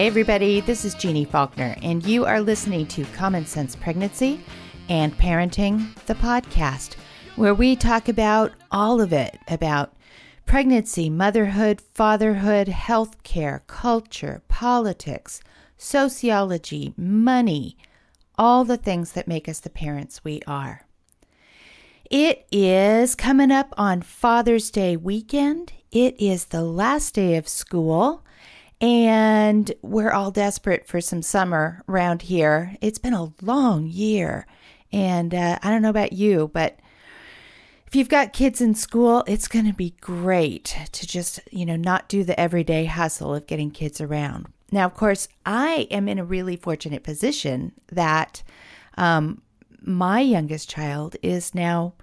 Hey, everybody, this is Jeannie Faulkner, and you are listening to Common Sense Pregnancy and Parenting, the podcast, where we talk about all of it about pregnancy, motherhood, fatherhood, healthcare, culture, politics, sociology, money, all the things that make us the parents we are. It is coming up on Father's Day weekend. It is the last day of school. And we're all desperate for some summer around here. It's been a long year. And uh, I don't know about you, but if you've got kids in school, it's going to be great to just, you know, not do the everyday hustle of getting kids around. Now, of course, I am in a really fortunate position that um, my youngest child is now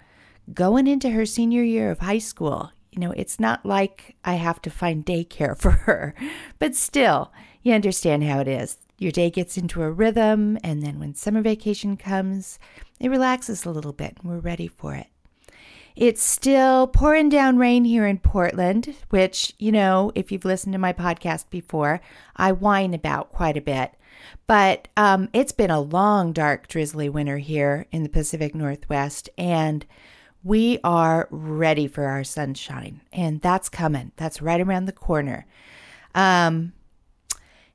going into her senior year of high school you know, it's not like I have to find daycare for her, but still, you understand how it is. Your day gets into a rhythm, and then when summer vacation comes, it relaxes a little bit, and we're ready for it. It's still pouring down rain here in Portland, which, you know, if you've listened to my podcast before, I whine about quite a bit. But um, it's been a long, dark, drizzly winter here in the Pacific Northwest, and we are ready for our sunshine, and that's coming. That's right around the corner. Um,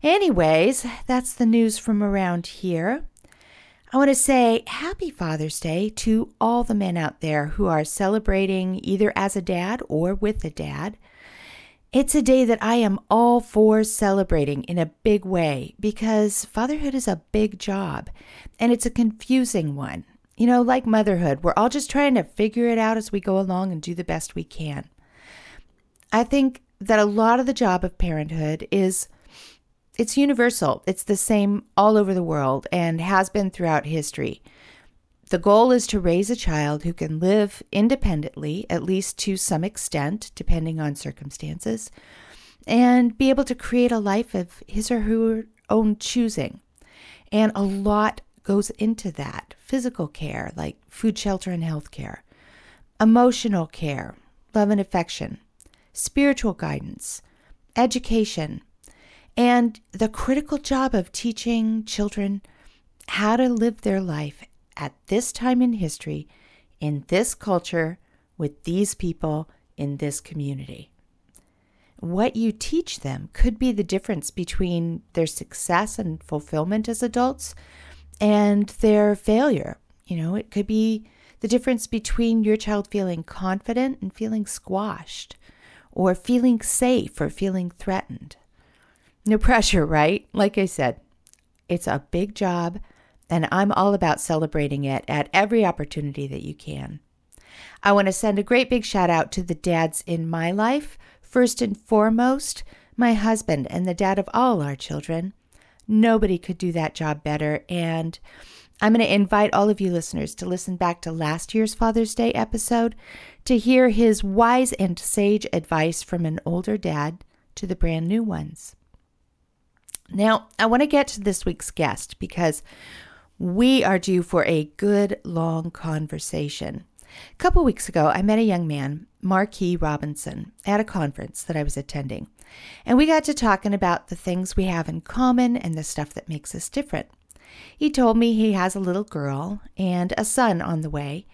anyways, that's the news from around here. I want to say happy Father's Day to all the men out there who are celebrating either as a dad or with a dad. It's a day that I am all for celebrating in a big way because fatherhood is a big job and it's a confusing one. You know, like motherhood, we're all just trying to figure it out as we go along and do the best we can. I think that a lot of the job of parenthood is it's universal. It's the same all over the world and has been throughout history. The goal is to raise a child who can live independently, at least to some extent, depending on circumstances, and be able to create a life of his or her own choosing. And a lot goes into that physical care, like food, shelter, and health care, emotional care, love and affection, spiritual guidance, education, and the critical job of teaching children how to live their life at this time in history, in this culture, with these people, in this community. What you teach them could be the difference between their success and fulfillment as adults and their failure. You know, it could be the difference between your child feeling confident and feeling squashed, or feeling safe or feeling threatened. No pressure, right? Like I said, it's a big job, and I'm all about celebrating it at every opportunity that you can. I want to send a great big shout out to the dads in my life. First and foremost, my husband and the dad of all our children. Nobody could do that job better. And I'm going to invite all of you listeners to listen back to last year's Father's Day episode to hear his wise and sage advice from an older dad to the brand new ones. Now, I want to get to this week's guest because we are due for a good long conversation. A couple weeks ago, I met a young man, Marquis Robinson, at a conference that I was attending. And we got to talking about the things we have in common and the stuff that makes us different. He told me he has a little girl and a son on the way.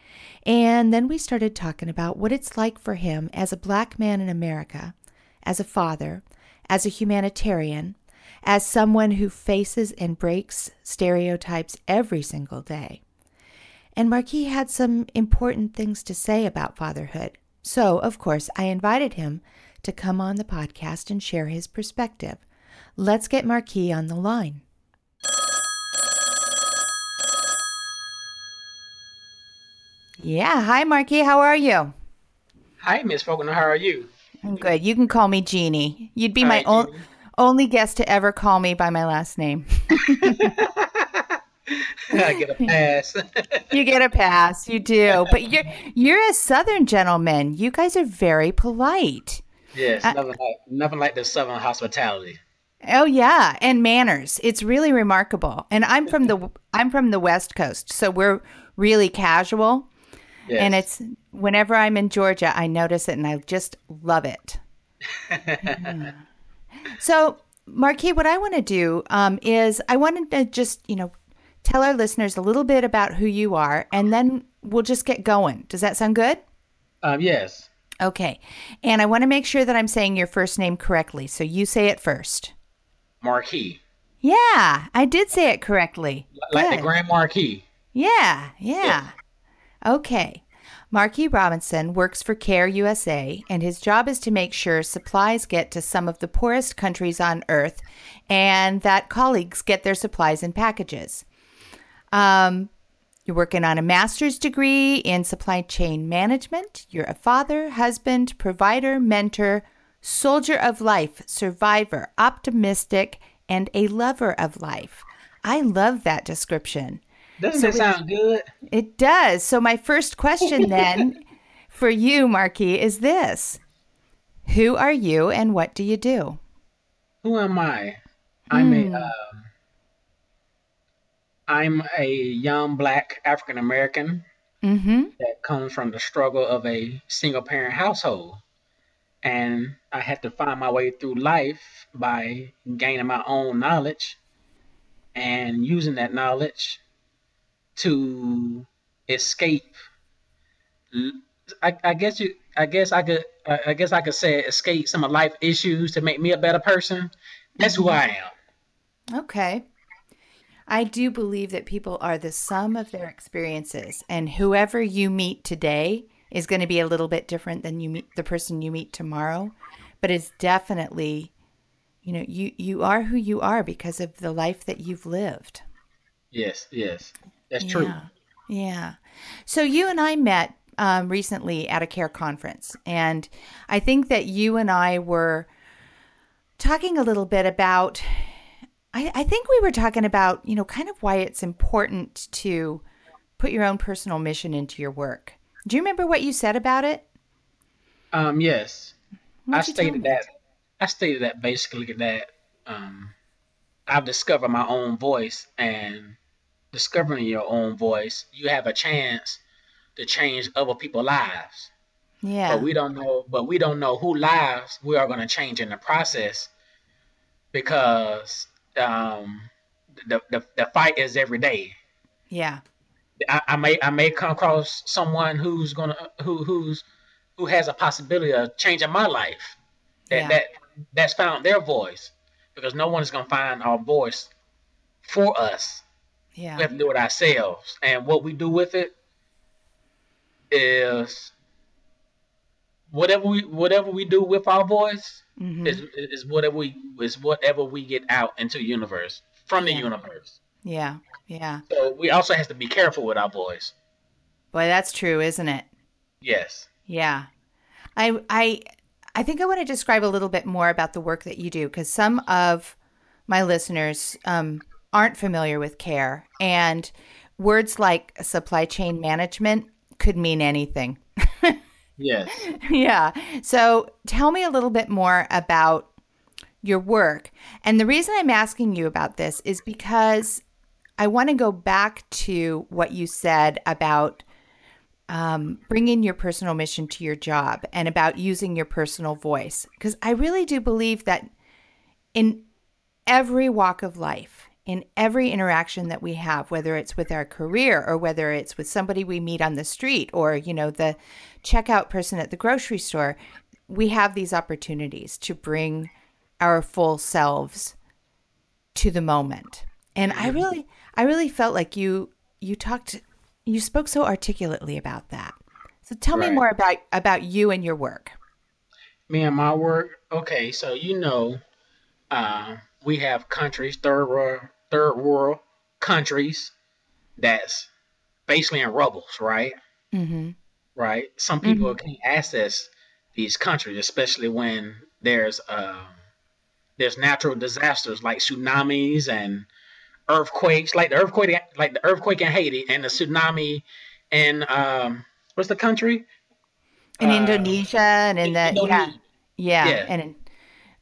And then we started talking about what it's like for him as a black man in America, as a father, as a humanitarian, as someone who faces and breaks stereotypes every single day. And Marquis had some important things to say about fatherhood. So, of course, I invited him to come on the podcast and share his perspective. Let's get Marquis on the line. Yeah. Hi, Marquis. How are you? Hi, Miss Faulkner. How are you? I'm good. You can call me Jeannie. You'd be my o- only guest to ever call me by my last name. I get a pass. you get a pass. You do. But you're you're a Southern gentleman. You guys are very polite. Yes, uh, nothing like nothing like the Southern hospitality. Oh yeah, and manners. It's really remarkable. And I'm from the I'm from the West Coast, so we're really casual. Yes. And it's whenever I'm in Georgia, I notice it and I just love it. So Marquis, what I want to do um, is I wanted to just, you know, tell our listeners a little bit about who you are, and then we'll just get going. Does that sound good? Um, yes. Okay. And I want to make sure that I'm saying your first name correctly. So you say it first. Marquis. Yeah, I did say it correctly. Like the Grand Marquis. Yeah, yeah. Okay. Marquis Robinson works for CARE USA, and his job is to make sure supplies get to some of the poorest countries on earth and that colleagues get their supplies in packages. Um, you're working on a master's degree in supply chain management. You're a father, husband, provider, mentor, soldier of life, survivor, optimistic, and a lover of life. I love that description. Doesn't So it sound good? It does. So, my first question then for you, Marquis, is this Who are you and what do you do? Who am I? I'm Hmm. a um, I'm a young black African American Mm hmm. that comes from the struggle of a single parent household. And I had to find my way through life by gaining my own knowledge and using that knowledge to escape. I, I guess you. I guess I could. I I guess I could say escape some of life issues to make me a better person. That's who I am. Okay. I do believe that people are the sum of their experiences, and whoever you meet today is going to be a little bit different than you meet the person you meet tomorrow, but it's definitely, you know, you you are who you are because of the life that you've lived. Yes, yes, that's true. Yeah. Yeah. So you and I met um, recently at a care conference, and I think that you and I were talking a little bit about. I, I think we were talking about, you know, kind of why it's important to put your own personal mission into your work. Do you remember what you said about it? Um, yes, I don't you tell stated that. I stated that basically that um, I've discovered my own voice, and discovering your own voice, you have a chance to change other people's lives. Yeah. But we don't know. But we don't know who lives we are going to change in the process, because um, the, the the fight is every day. yeah. I, I may I may come across someone who's gonna who who's who has a possibility of changing my life. That Yeah. that that's found their voice because no one is gonna find our voice for us. Yeah. We have to do it ourselves, and what we do with it is whatever we whatever we do with our voice hmm is is whatever we is whatever we get out into universe from the Yeah. universe. Yeah. Yeah. So we also have to be careful with our voice. Boy, that's true, isn't it? Yes. Yeah. I I I think I want to describe a little bit more about the work that you do because some of my listeners um, aren't familiar with care and words like supply chain management could mean anything. Yes. yeah. So tell me a little bit more about your work. And the reason I'm asking you about this is because I want to go back to what you said about um, bringing your personal mission to your job and about using your personal voice. Because I really do believe that in every walk of life, in every interaction that we have, whether it's with our career or whether it's with somebody we meet on the street or, you know, the checkout person at the grocery store, we have these opportunities to bring our full selves to the moment. And I really I really felt like you you talked you spoke so articulately about that. So tell me more about about you and your work. me and my work. Okay, so you know, uh, we have countries, third world, third world countries, that's basically in rubbles, right? Mhm. Right. Some people can't access these countries, especially when there's um, there's natural disasters like tsunamis and earthquakes, like the earthquake, like the earthquake in Haiti and the tsunami in um, what's the country? In Uh, Indonesia and in the yeah. Indonesia. Yeah. Yeah. And in,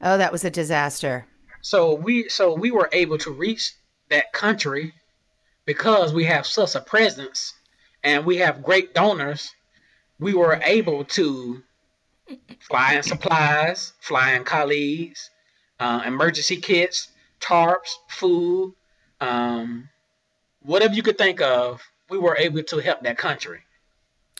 oh that was a disaster. So we so we were able to reach that country because we have such a presence and we have great donors. We were able to fly in supplies, fly in colleagues, uh, emergency kits, tarps, food, um, whatever you could think of. We were able to help that country.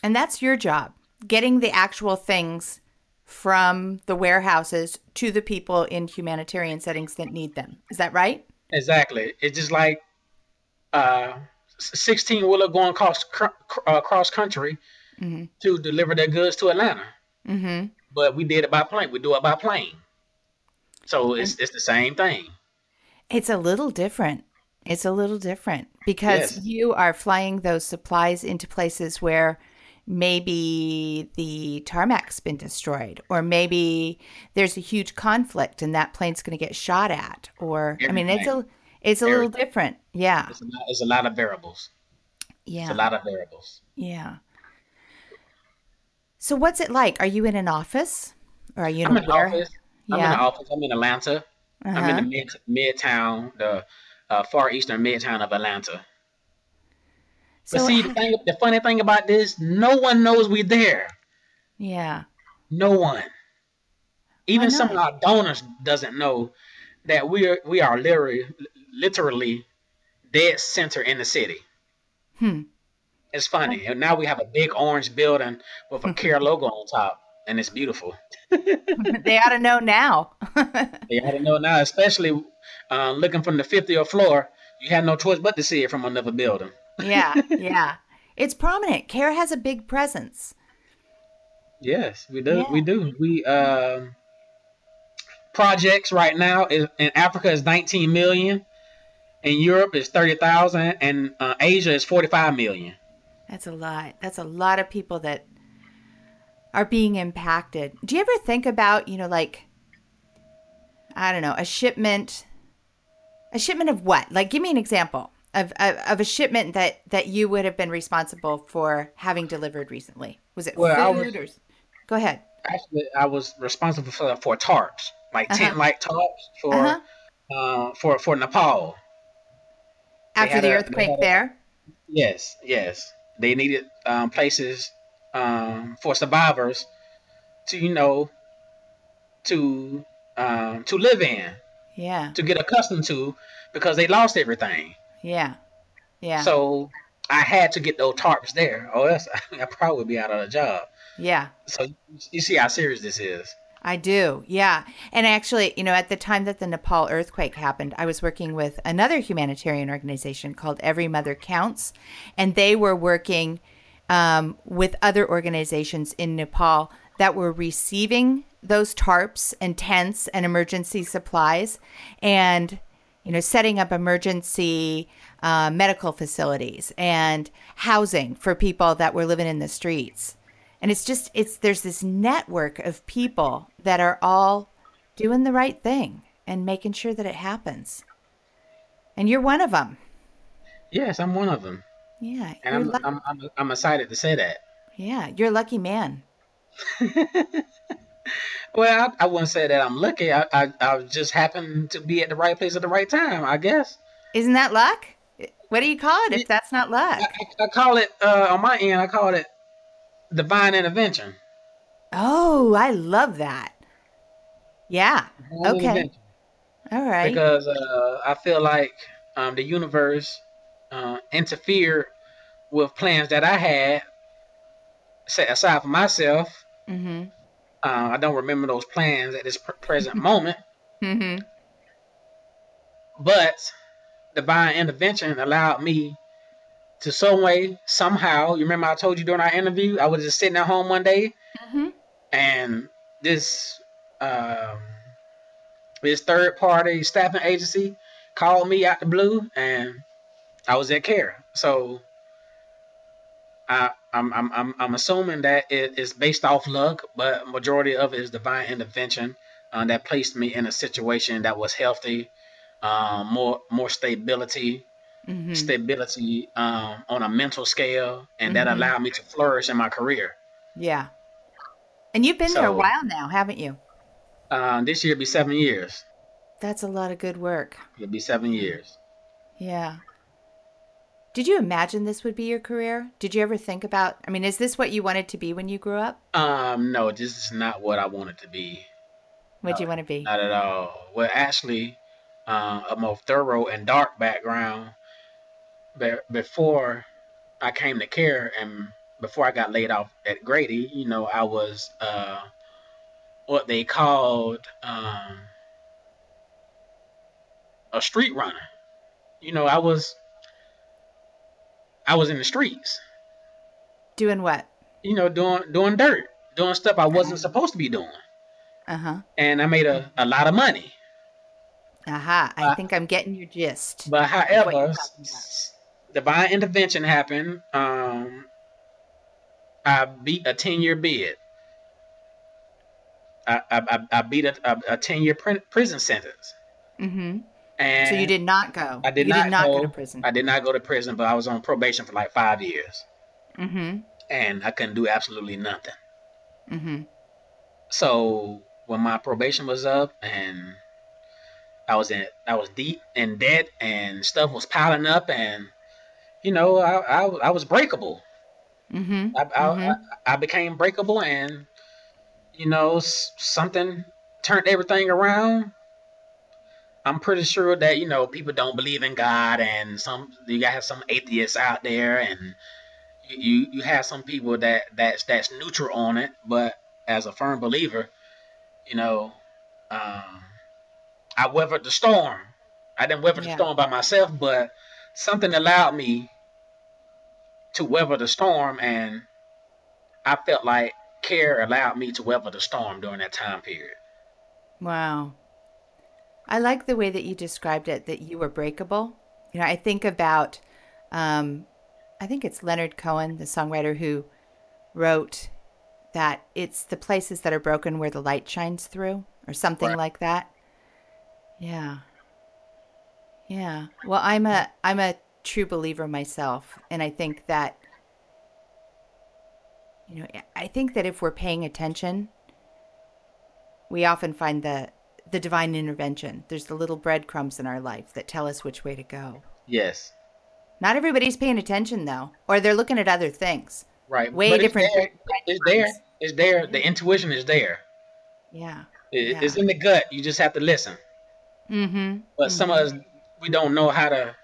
And that's your job, getting the actual things from the warehouses to the people in humanitarian settings that need them. Is that right? Exactly. It's just like uh, 16 wheeler going cross uh, cross country mm-hmm. to deliver their goods to Atlanta. Mm-hmm. But we did it by plane. We do it by plane. So it's it's the same thing. It's a little different. It's a little different because yes. you are flying those supplies into places where maybe the tarmac's been destroyed or maybe there's a huge conflict and that plane's going to get shot at or Everything. i mean it's a it's a Everything. little different yeah. It's a, lot, it's a lot of variables. Yeah it's a lot of variables. Yeah. So what's it like? Are you in an office? Or are you in I'm in office. I'm in an office. I'm in atlanta. Uh-huh. i'm in the uh-huh. mid midtown the uh, far eastern midtown of atlanta but see, the, thing, the funny thing about this, no one knows we're there. Yeah. No one. Even some of our donors doesn't know that we are we are literally literally dead center in the city. Hmm. It's funny. And now we have a big orange building with a care logo on top, and it's beautiful. they ought to know now. they ought to know now, especially uh, looking from the 50th floor. You have no choice but to see it from another building yeah, yeah. It's prominent. Care has a big presence. Yes, we do. Yeah. We do. We um projects right now is, in Africa is 19 million, in Europe is 30,000, and uh, Asia is 45 million. That's a lot. That's a lot of people that are being impacted. Do you ever think about, you know, like I don't know, a shipment a shipment of what? Like give me an example of, of, of a shipment that that you would have been responsible for having delivered recently? Was it well, food was, or? Go ahead. Actually, I was responsible for for tarps, like uh-huh. tent like tarps for uh-huh. uh, for for Nepal. After the a, earthquake a, there. Yes, yes, they needed um, places um, for survivors to you know to um, to live in. Yeah. To get accustomed to because they lost everything. Yeah. Yeah. So I had to get those tarps there, or else I probably would be out of a job. Yeah. So you see how serious this is. I do. Yeah. And actually, you know, at the time that the Nepal earthquake happened, I was working with another humanitarian organization called Every Mother Counts. And they were working um, with other organizations in Nepal that were receiving those tarps and tents and emergency supplies. And you know, setting up emergency uh, medical facilities and housing for people that were living in the streets. And it's just, it's, there's this network of people that are all doing the right thing and making sure that it happens. And you're one of them. Yes, I'm one of them. Yeah. And I'm, lu- I'm, I'm, I'm excited to say that. Yeah, you're a lucky man. Well, I, I, wouldn't say that I'm lucky. I, I, I just happened to be at the right place at the right time, I guess. Isn't that luck? What do you call it if that's not luck? I, I call it, uh, on my end, I call it divine intervention. Oh, I love that. Yeah. Divine okay. All right. Because uh, I feel like um, the universe uh, interfered with plans that I had set aside for myself. Mm-hmm uh, I don't remember those plans at this pr- present moment. Mm-hmm. But divine intervention allowed me to some way, somehow. You remember I told you during our interview, I was just sitting at home one day, mm-hmm. and this um, this third party staffing agency called me out the blue, and I was at care. So I I'm I'm I'm, I'm assuming that it is based off luck, but majority of it is divine intervention uh, that placed me in a situation that was healthy, um, more more stability, mm-hmm. stability um, on a mental scale, and mm-hmm. that allowed me to flourish in my career. Yeah, and you've been so, there a while now, haven't you? Uh, this year be seven years. That's a lot of good work. It'll be seven years. Yeah. Did you imagine this would be your career? Did you ever think about? I mean, is this what you wanted to be when you grew up? Um, no, this is not what I wanted to be. What'd you want to be? Not at all. Well, actually, uh, a more thorough and dark background. Be- before I came to care and before I got laid off at Grady, you know, I was uh, what they called um, a street runner. You know, I was I was in the streets. Doing what? You know, doing doing dirt, doing stuff I wasn't supposed to be doing, Uh huh. and I made a, a lot of money. Aha. I Uh, think I'm getting your gist. But however, divine intervention happened. Um, I beat a ten year bid. I, I, I- beat a, a, a ten year prison sentence. Mm-hmm. And So you did not go. I did you not, did not go, go to prison. I did not go to prison, but I was on probation for like five years, Mm-hmm. and I couldn't do absolutely nothing. Mm-hmm. So when my probation was up and I was in, I was deep in debt and stuff was piling up, and you know, I I, I was breakable. Mm-hmm. I, I, Mhm. I, I became breakable, and you know, s- something turned everything around. I'm pretty sure that you know people don't believe in God, and some you got have some atheists out there, and you you, you have some people that that's that's neutral on it. But as a firm believer, you know, um, I weathered the storm. I didn't weather the Yeah. storm by myself, but something allowed me to weather the storm, and I felt like care allowed me to weather the storm during that time period. Wow. I like the way that you described it, that you were breakable. You know, I think about, um, I think it's Leonard Cohen, the songwriter, who wrote that it's the places that are broken where the light shines through, or something Right. like that. Yeah. Yeah. Well, I'm a I'm a true believer myself, and I think that you know, I think that if we're paying attention, we often find the the divine intervention. There's the little breadcrumbs in our life that tell us which way to go. Yes, Not everybody's paying attention though, or they're looking at other things. right. Way But different It's there. It's there. It's there. The intuition is there. Yeah. It- Yeah. It's in the gut. You just have to listen. Mm-hmm. But some of us, we don't know how to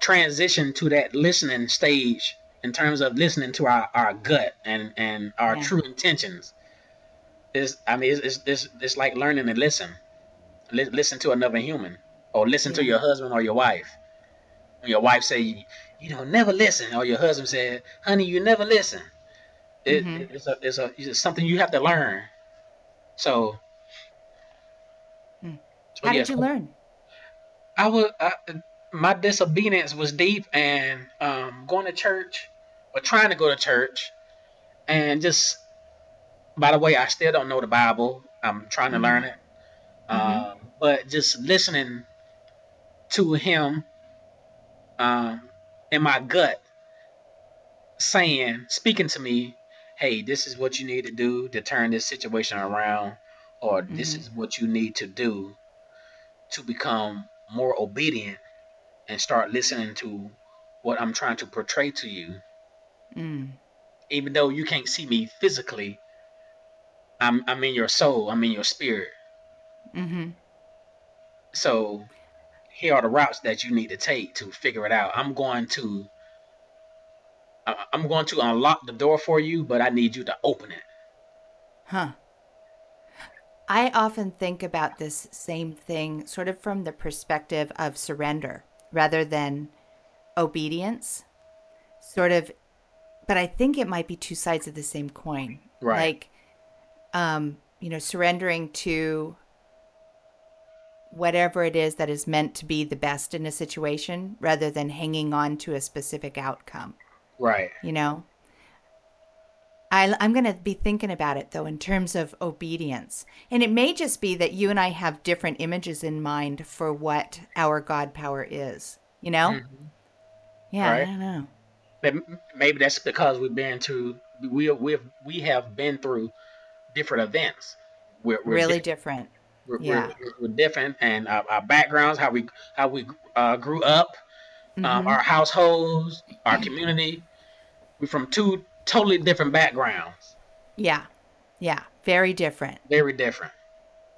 transition to that listening stage in terms of listening to our, our gut and, and our Yeah. true intentions. It's, I mean, it's, it's, it's, it's like learning to listen. Li- listen to another human or listen to your husband or your wife. When your wife say, you don't never listen, or your husband said, honey, you never listen. It, Mhm. it's, a, it's, a, it's something you have to learn. So, Hmm. How yeah, did you learn? I was I, my disobedience was deep, and um, going to church or trying to go to church, and just by the way, I still don't know the Bible. I'm trying to Mhm. learn it, Mhm. um, but just listening to him um, in my gut, saying, speaking to me, "Hey, this is what you need to do to turn this situation around." Or this Mhm. is what you need to do to become more obedient and start listening to what I'm trying to portray to you. Mm. Even though you can't see me physically, I'm I'm in your soul, I'm in your spirit. Mm-hmm. So here are the routes that you need to take to figure it out. I'm going to I- I'm going to unlock the door for you, but I need you to open it. Huh. I often think about this same thing sort of from the perspective of surrender rather than obedience. Sort of, but I think it might be two sides of the same coin. Right. Like, um, you know, surrendering to whatever it is that is meant to be the best in a situation rather than hanging on to a specific outcome. Right. you know? I, i'm going to be thinking about it though in terms of obedience. And it may just be that you and i have different images in mind for what our god power is you know? Mhm. yeah i don't know. But maybe that's because we've been to we we we have been through different events. We're, we're really di- different we're, yeah. we're, we're different, and our, our backgrounds, how we how we uh, grew up, um, Mhm. our households, our community. We're from two totally different backgrounds, yeah yeah very different very different.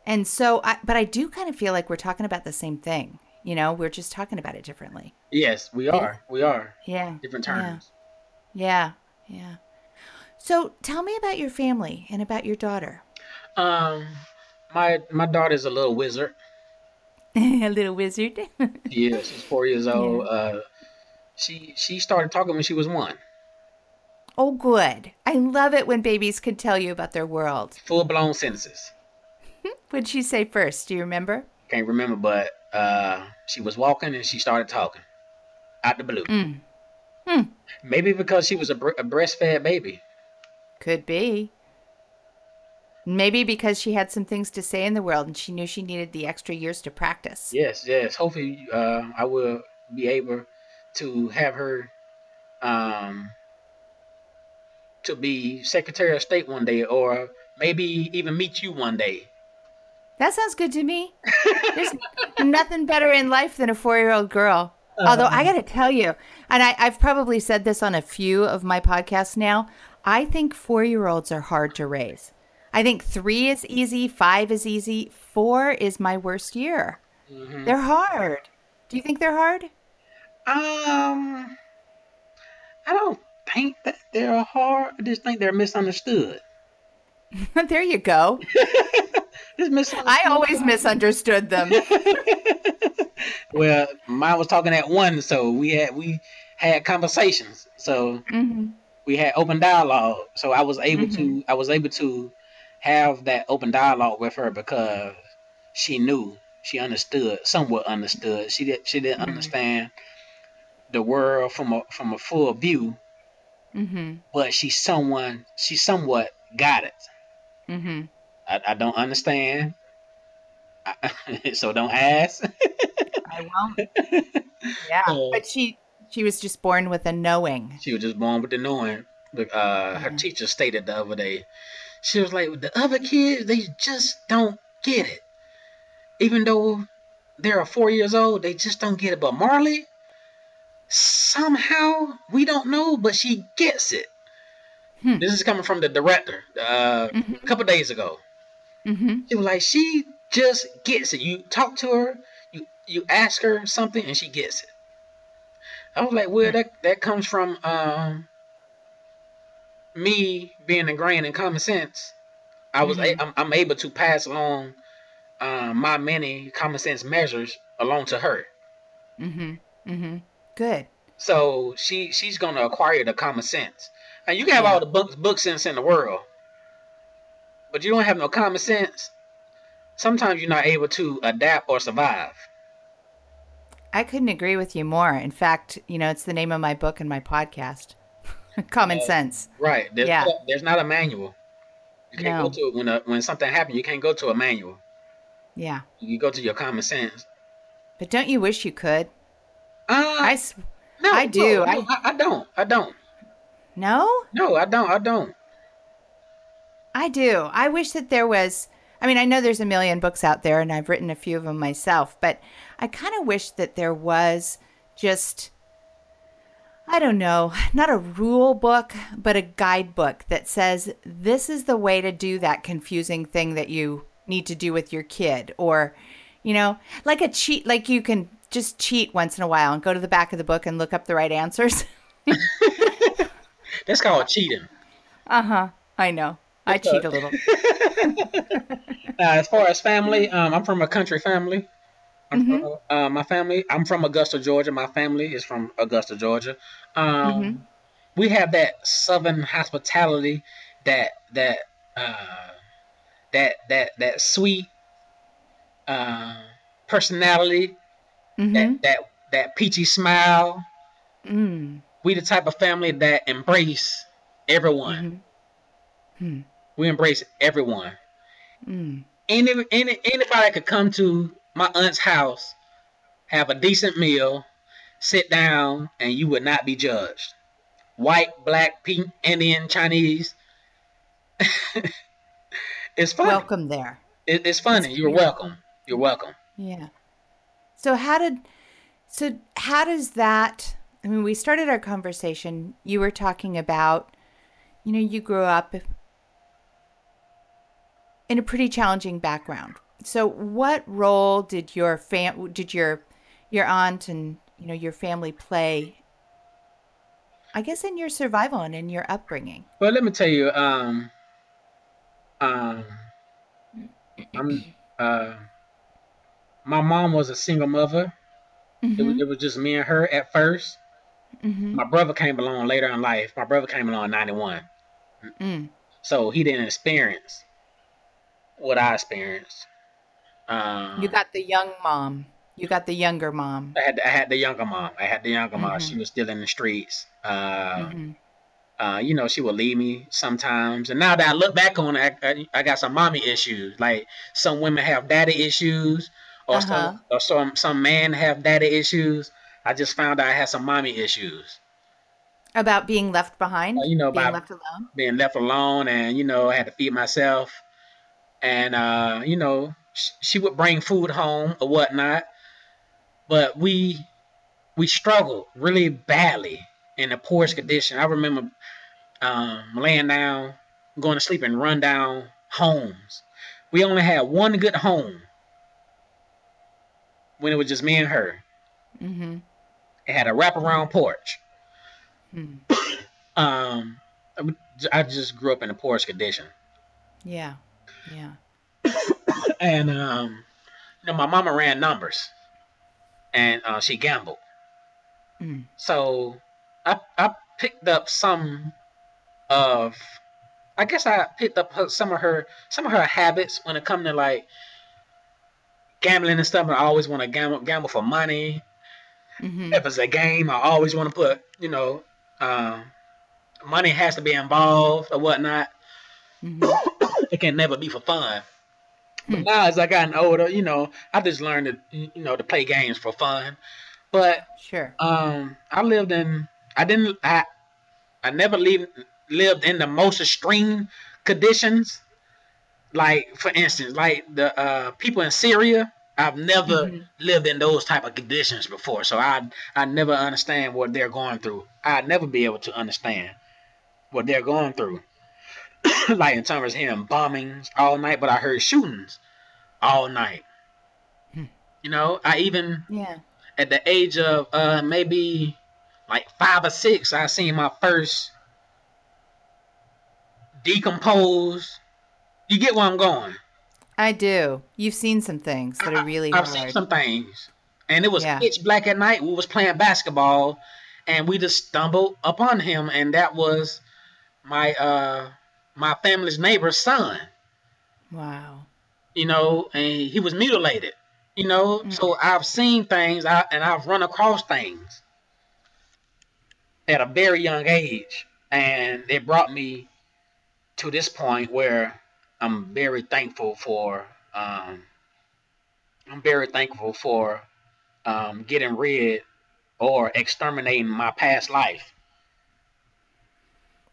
And so, I, but I do kind of feel like we're talking about the same thing. You know, we're just talking about it differently. Yes, we are. We are. Yeah. Different Yeah. terms. Yeah. Yeah. So tell me about your family and about your daughter. Um, my my daughter's a little wizard. A little wizard. Yeah, she's four years old. Uh, she she started talking when she was one. oh, good. I love it when babies can tell you about their world. Full blown sentences. What'd she say first? Do you remember? Can't remember, but uh, she was walking and she started talking out the blue. Mm. Hmm. Maybe because she was a, bre- a breastfed baby. Could be. Maybe because she had some things to say in the world and she knew she needed the extra years to practice. Yes, yes. Hopefully, uh, I will be able to have her um, to be Secretary of State one day, or maybe even meet you one day. That sounds good to me. There's nothing better in life than a four year old girl. Although I got to tell you, and I, I've probably said this on a few of my podcasts now, I think four year olds are hard to raise. I think three is easy, five is easy, four is my worst year. Mhm. They're hard. Do you think they're hard? Um, I don't think that they're hard. I just think they're misunderstood. there you go. I always misunderstood them. well, mine was talking at one, so we had we had conversations. So hmm we had open dialogue. So I was able to Mm-hmm. I was able to have that open dialogue with her because she knew, she understood, somewhat understood. She did she didn't Mhm. understand the world from a from a full view, hmm but she someone she somewhat got it. hmm I, I don't understand. I, so don't ask. I won't. Yeah, but she she was just born with a knowing. She was just born with the knowing. Uh, her teacher stated the other day, she was like, the other kids, they just don't get it. Even though they're four years old, they just don't get it. But Marley, somehow, we don't know, but she gets it. Hmm. This is coming from the director uh, Mhm. a couple days ago. hmm She was like, she just gets it. You talk to her, you you ask her something, and she gets it. I was like, well, that that comes from um, me being ingrained in common sense. I was a, Mhm. I'm, I'm able to pass along um, my many common sense measures along to her. Mm-hmm. Mm-hmm. Good. So she she's gonna acquire the common sense. And you can have Yeah. all the book book sense in the world, but you don't have no common sense. Sometimes you're not able to adapt or survive. I couldn't agree with you more. In fact, you know, it's the name of my book and my podcast. Common Yeah. sense. Right. There's, Yeah. there's not a manual. You can't No. go to it when a, when something happens. You can't go to a manual. Yeah. You go to your common sense. But don't you wish you could? Uh, I s- no, I do. No, I- no, I, I don't. I don't. no, No, I don't. I don't. I do. I wish that there was. I mean, I know there's a million books out there, and I've written a few of them myself, but I kind of wish that there was just, I don't know, not a rule book, but a guidebook that says this is the way to do that confusing thing that you need to do with your kid, or, you know, like a cheat, like you can just cheat once in a while and go to the back of the book and look up the right answers. That's called cheating. uh huh. I know. I cheat a little. Uh, as far as family, um, I'm from a country family. I'm Mhm. from, uh, my family. I'm from Augusta, Georgia. My family is from Augusta, Georgia. Um, Mhm. We have that southern hospitality, that that uh, that that that sweet uh, personality, hmm that that that peachy smile. Mm. We the type of family that embrace everyone. hmm We embrace everyone. Mm. any, any anybody could come to my aunt's house, have a decent meal, sit down, and you would not be judged. White, black, pink, Indian, Chinese. it's funny. Welcome there. It, it's funny. It's You're welcome. You're welcome. Yeah. So how did so how does that I mean we started our conversation you were talking about you know you grew up in a pretty challenging background. So, what role did your fam did your your aunt and you know your family play? I guess in your survival and in your upbringing. Well, let me tell you. Um, um, I'm. Uh, my mom was a single mother. Mm-hmm. It, was, it was just me and her at 1st mm-hmm. My brother came along later in life. My brother came along in '91, mm. so he didn't experience what I experienced. Um, you got the young mom. You got the younger mom. I had I had the younger mom. I had the younger mm-hmm. mom. She mm-hmm. was still in the streets. Uh, mm-hmm. uh, you know, she would leave me sometimes. And now that I look back on it, I, I, got some mommy issues. Like some women have daddy issues, or uh-huh. some or some some man have daddy issues. I just found out I had some mommy issues. About being left behind. Uh, you know, being left alone. Being left alone, and you know, I had to feed myself, and uh, you know, she would bring food home or whatnot, but we we struggled really badly in the poorest condition. I remember um, laying down, going to sleep in rundown homes. We only had one good home when it was just me and her. Mm-hmm. It had a wraparound porch. Mm. um, I just grew up in the poorest condition. Yeah, yeah and um, you know, my mama ran numbers, and uh, she gambled. Mm. So I I picked up some of, I guess I picked up some of her some of her habits when it come to like gambling and stuff. I always want to gamble gamble for money. Mm-hmm. If it's a game, I always want to put you know, um, money has to be involved or whatnot. Mm-hmm. It can never be for fun. But hmm. now as I gotten older, you know, I just learned to you know to play games for fun. But sure. Um, I lived in I didn't I I never lived lived in the most extreme conditions. Like for instance, like the uh, people in Syria, I've never mm-hmm. lived in those type of conditions before, so I I never understand what they're going through. I'd never be able to understand what they're going through. like in terms of hearing bombings all night, but I heard shootings all night. Hmm. You know, I even yeah at the age of uh maybe like five or six, I seen my first decomposed. You get where I'm going? I do. You've seen some things that are really I, I've hard. seen some things, and it was yeah. pitch black at night. We was playing basketball, and we just stumbled upon him, and that was my uh my family's neighbor's son. Wow. You know, and he was mutilated. You know, mm-hmm. so I've seen things I, and I've run across things at a very young age, and it brought me to this point where I'm very thankful for. Um, I'm very thankful for um, getting rid or exterminating my past life.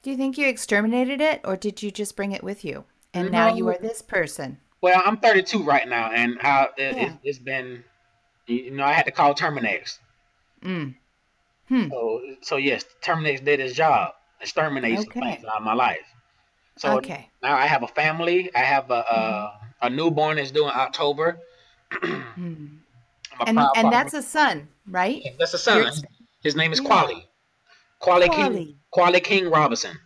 Do you think you exterminated it or did you just bring it with you? And no. now you are this person. Well, I'm 32 right now, and how it, yeah. has been, you know, I had to call Terminix. Mm. Hmm. So, so yes, Terminix did his job, exterminate okay. things out of my life. So okay. now I have a family. I have a a, a newborn that's due in October. Hmm. and and that's a son, right? Yeah, that's a son. His name is yeah. Quali. Quali, King, Quali King Robinson.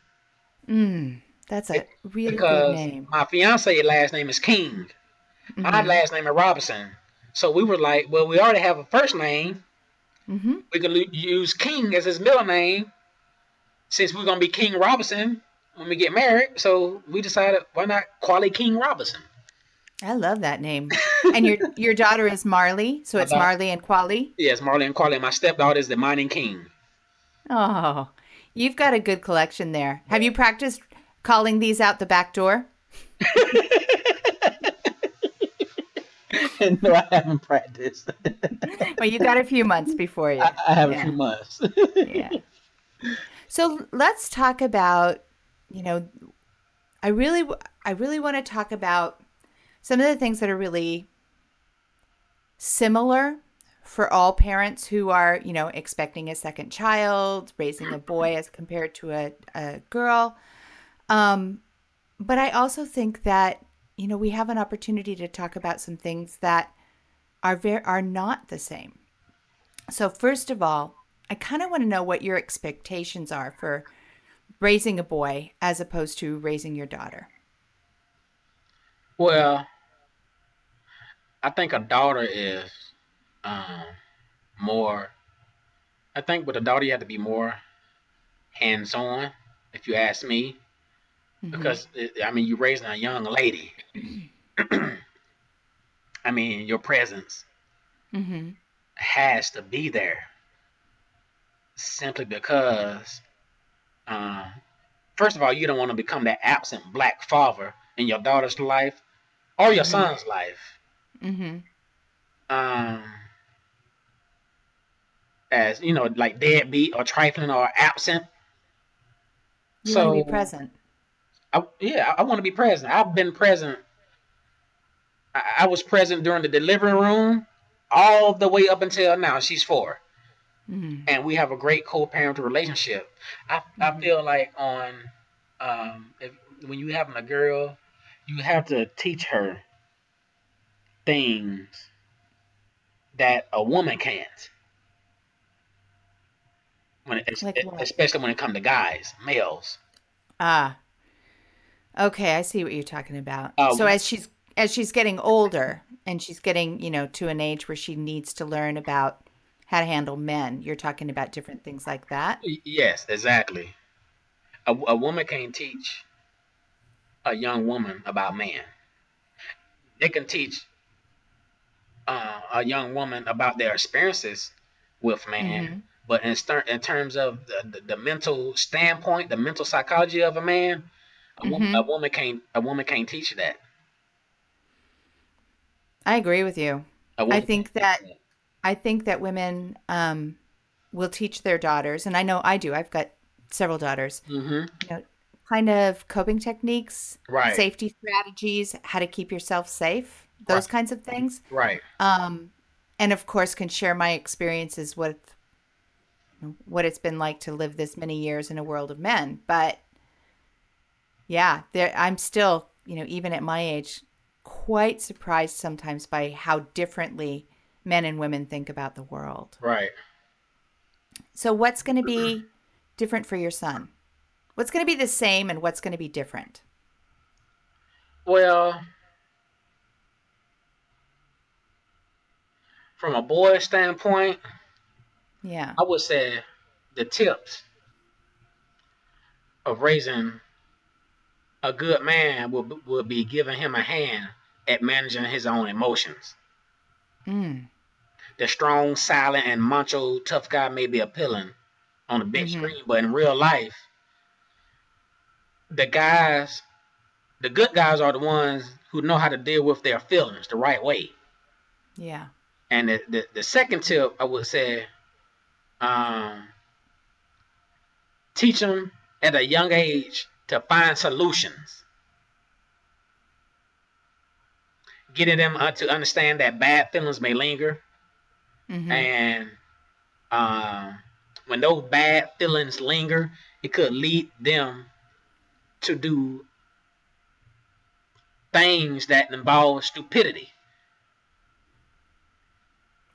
Mm, that's a really because good name. My fiance last name is King. Mm-hmm. My last name is Robinson. So we were like, well, we already have a first name. Mm-hmm. We could use King as his middle name since we're gonna be King Robinson when we get married. So we decided, why not Quali King Robinson? I love that name. and your your daughter is Marley, so it's Marley and Quali. Yes, Marley and Quali. My stepdaughter is the Mining King. Oh, you've got a good collection there. Have you practiced calling these out the back door? no, I haven't practiced. well, you got a few months before you. I, I have yeah. a few months. yeah. So let's talk about, you know, I really, I really want to talk about some of the things that are really similar for all parents who are, you know, expecting a second child, raising a boy as compared to a, a girl. Um, but I also think that you know, we have an opportunity to talk about some things that are very are not the same. So first of all, I kind of want to know what your expectations are for raising a boy as opposed to raising your daughter. Well, I think a daughter is um, more. I think with a daughter, you have to be more hands on, if you ask me. Mm-hmm. Because, I mean, you're raising a young lady. I mean, your presence mm-hmm. has to be there simply because, uh, first of all, you don't want to become that absent black father in your daughter's life or your mm-hmm. son's life. Mm-hmm. Um, as you know, like deadbeat or trifling or absent. You so, want to be present. I, yeah, I want to be present. I've been present. I, I, was present during the delivery room all the way up until now. She's 4 mm-hmm. and we have a great co-parental relationship. I, mm-hmm. I feel like on um, if, when you having a girl, you have to teach her things that a woman can't. When it, like especially when it comes to guys, males. Ah. Okay, I see what you're talking about. Uh, so as she's as she's getting older and she's getting, you know, to an age where she needs to learn about how to handle men, you're talking about different things like that? Yes, exactly. A, a woman can't teach a young woman about men. They can teach uh, a young woman about their experiences with man, mm-hmm. But in, in terms of the, the, the, mental standpoint, the mental psychology of a man, a, mm-hmm. woman, a woman can't a woman can't teach that. I agree with you. I think that I think that women um, will teach their daughters, and I know I do. I've got several daughters. Mm-hmm. You know, kind of coping techniques, right. safety strategies, how to keep yourself safe, those right. kinds of things. Right. Um, and of course, can share my experiences with what it's been like to live this many years in a world of men. But yeah, there I'm still, you know, even at my age, quite surprised sometimes by how differently men and women think about the world. Right. So what's going to be different for your son? What's going to be the same and what's going to be different? Well, from a boy standpoint, yeah, I would say the tips of raising a good man would will be giving him a hand at managing his own emotions. Mm. The strong, silent, and macho tough guy may be appealing on the big mm-hmm. screen, but in real life, the guys, the good guys are the ones who know how to deal with their feelings the right way. Yeah. And the, the, the second tip I would say, um, teach them at a young age to find solutions. Getting them to understand that bad feelings may linger. Mm-hmm. And um, when those bad feelings linger, it could lead them to do things that involve stupidity.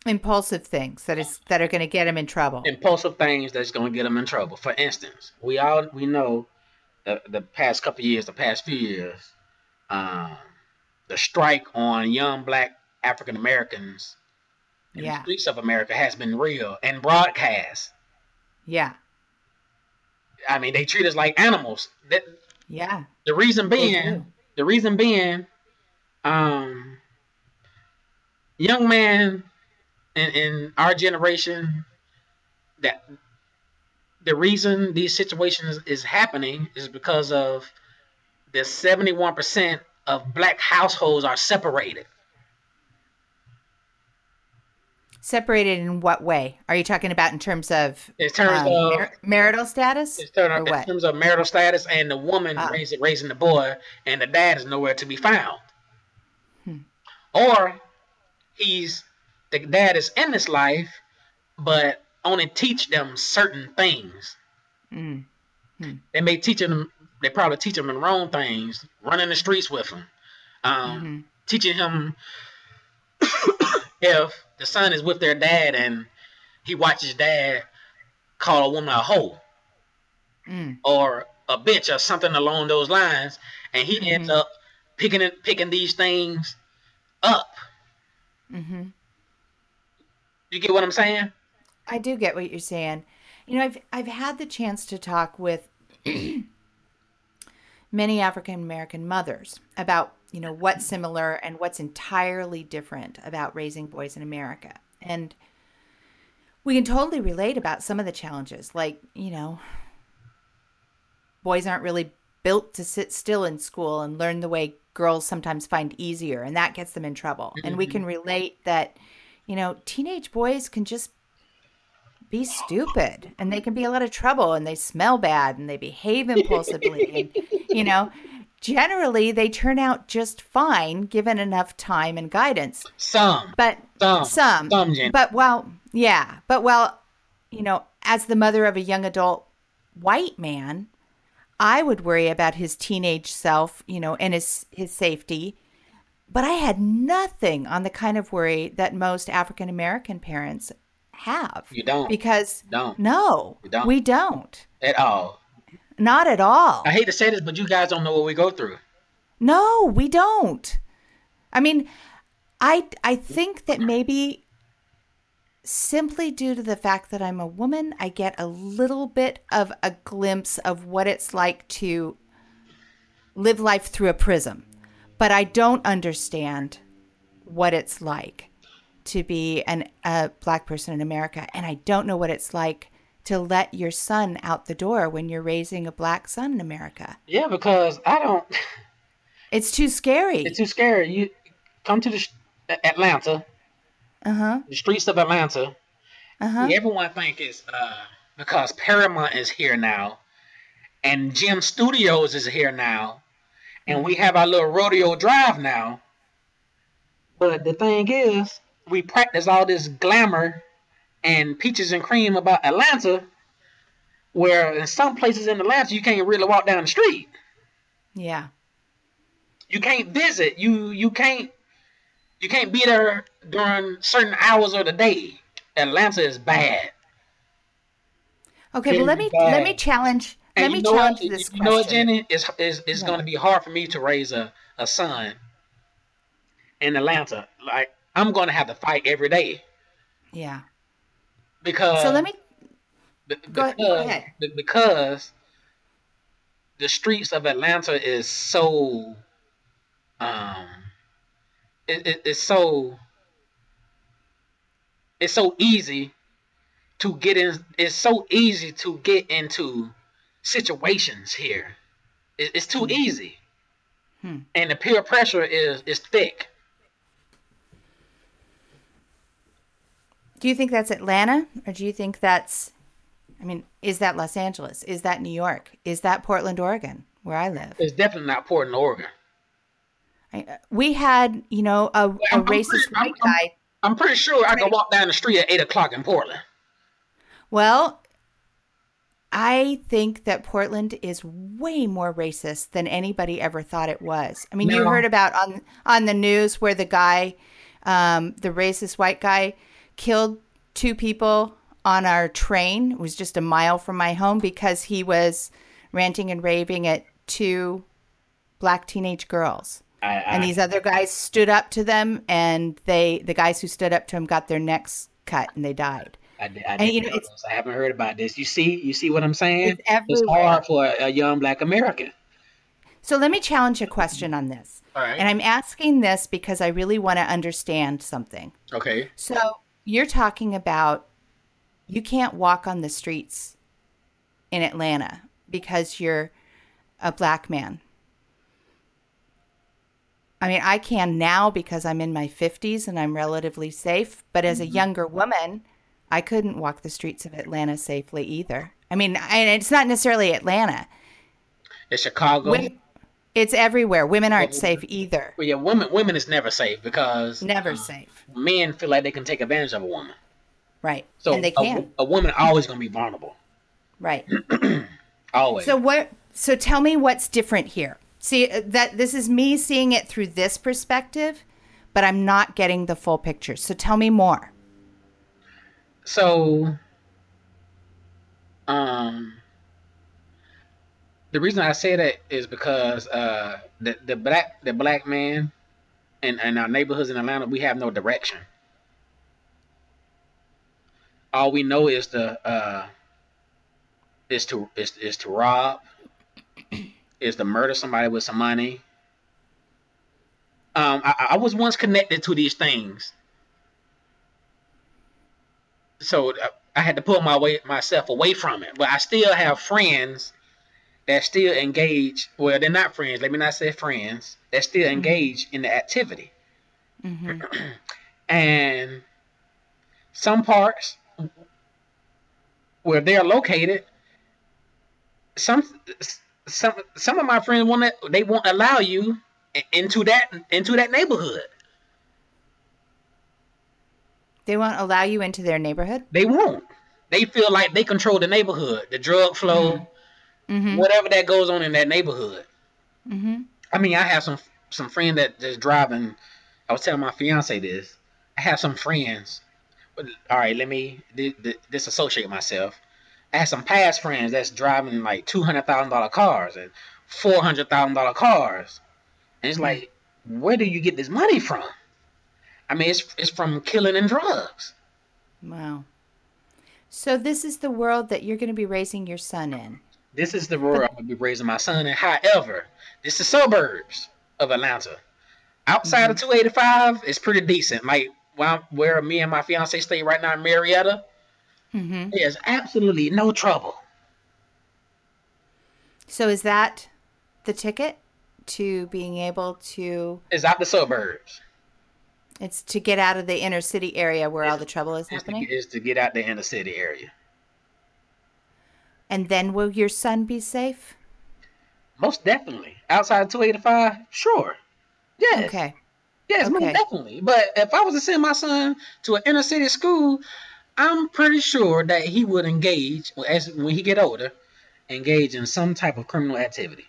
Impulsive things that is that are going to get him in trouble. Impulsive things that's going to get him in trouble. For instance, we all we know the the past couple years, the past few years, um, the strike on young black African Americans in yeah. the streets of America has been real and broadcast. Yeah. I mean, they treat us like animals. That yeah. The reason being, the reason being, um, young man in, in our generation that the reason these situations is happening is because of the 71% of black households are separated. Separated in what way? Are you talking about in terms of in terms um, of mar- marital status? In terms, of, in terms of marital status, and the woman uh, raising raising the boy, and the dad is nowhere to be found. Hmm. Or he's the dad is in this life, but only teach them certain things. Mm. Hmm. They may teach them. They probably teach them the wrong things. Running the streets with them. Um, mm-hmm. teaching him if the son is with their dad and he watches dad call a woman a hoe mm. or a bitch or something along those lines, and he mm-hmm. ends up picking picking these things up. Mm-hmm. You get what I'm saying? I do get what you're saying. You know, I've I've had the chance to talk with many African American mothers about, you know, what's similar and what's entirely different about raising boys in America. And we can totally relate about some of the challenges, like, you know, boys aren't really built to sit still in school and learn the way girls sometimes find easier, and that gets them in trouble. And we mm-hmm. can relate that, you know, teenage boys can just be stupid and they can be a lot of trouble and they smell bad and they behave impulsively and you know generally they turn out just fine given enough time and guidance. Some. But some. some, some but well yeah but well you know as the mother of a young adult white man i would worry about his teenage self you know and his his safety but i had nothing on the kind of worry that most african american parents have. You don't. Because don't. No, don't. we don't. At all. Not at all. I hate to say this, but you guys don't know what we go through. No, we don't. I mean, I I think that maybe simply due to the fact that I'm a woman, I get a little bit of a glimpse of what it's like to live life through a prism. But I don't understand what it's like to be an, a black person in America. And I don't know what it's like to let your son out the door when you're raising a black son in America. Yeah, because I don't. It's too scary. It's too scary. You come to the Atlanta. Uh huh. The streets of Atlanta. Uh huh. Everyone think it's uh, because Paramount is here now, and Jim Studios is here now, and we have our little rodeo drive now. But the thing is, we practice all this glamour and peaches and cream about Atlanta, where in some places in Atlanta you can't really walk down the street. Yeah. You can't visit. You you can't you can't be there during certain hours of the day. Atlanta is bad. Okay, but let me bad. let me challenge and let me challenge what? this you question. know what, Jenny? It's it's, it's going to be hard for me to raise a, a son in Atlanta. Like I'm going to have to fight every day. Yeah. Because so let me go, because, go ahead. Because the streets of Atlanta is so um it, it, it's so it's so easy to get in it's so easy to get into situations here it, it's too hmm. easy hmm. and the peer pressure is is thick Do you think that's Atlanta or do you think that's I mean, is that Los Angeles? Is that New York? Is that Portland, Oregon, where I live? It's definitely not Portland, Oregon. I, uh, we had, you know, a, a racist pretty, white I'm, guy. I'm, I'm pretty sure I could walk down the street at eight o'clock in Portland. Well, I think that Portland is way more racist than anybody ever thought it was. I mean, no. you heard about on on the news where the guy, um, the racist white guy, killed two people on our train. It was just a mile from my home because he was ranting and raving at two black teenage girls. I, I, and these other guys stood up to them, and they the guys who stood up to him got their necks cut and they died. I, I, and, you know, I haven't heard about this. You see, you see what I'm saying? It's, it's hard for a, a young black American. So let me challenge a question on this. All right. And I'm asking this because I really want to understand something. Okay. So you're talking about you can't walk on the streets in Atlanta because you're a black man. I mean, I can now because I'm in my 50s and I'm relatively safe, but as a mm-hmm. younger woman, I couldn't walk the streets of Atlanta safely either. I mean, and it's not necessarily Atlanta. It's Chicago. Women, it's everywhere. Women aren't well, safe either. Well, yeah, women women is never safe because never uh, safe. Men feel like they can take advantage of a woman. Right. So and they can. A, a woman always going to be vulnerable. Right. always. So what? So tell me what's different here. See uh, that this is me seeing it through this perspective, but I'm not getting the full picture. So tell me more. So, um, the reason I say that is because uh, the the black the black man in, in our neighborhoods in Atlanta, we have no direction. All we know is the uh, is to is, is to rob, is to murder somebody with some money. Um, I, I was once connected to these things, so uh, I had to pull my way myself away from it. But I still have friends that still engage. Well, they're not friends. Let me not say friends. That still Mm-hmm. engage in the activity, hmm and some parts where they're located, some some some of my friends want to they won't allow you into that into that neighborhood. They won't allow you into their neighborhood. They won't. They feel like they control the neighborhood, the drug flow, Mm-hmm. whatever that goes on in that neighborhood. Mm-hmm. I mean, I have some some friend that is driving. I was telling my fiance this. I have some friends. All right, let me di- di- disassociate myself. I have some past friends that's driving like two hundred thousand dollar cars and four hundred thousand dollar cars, and it's like, where do you get this money from? I mean, it's it's from killing and drugs. Wow. So this is the world that you're going to be raising your son in. This is the world I'm gonna be raising my son in. However, this is the suburbs of Atlanta. Outside of 285, it's pretty decent. Like where, where me and my fiance stay right now in Marietta, Mm-hmm. there's absolutely no trouble. So is that the ticket to being able to? Is out the suburbs. It's to get out of the inner city area where all the trouble is It's happening. is to get out the inner city area. And then will your son be safe? Most definitely. Outside of 285, sure. Yes. Okay. Yes, most definitely. But if I was to send my son to an inner city school, I'm pretty sure that he would engage as when he get older, engage in some type of criminal activity.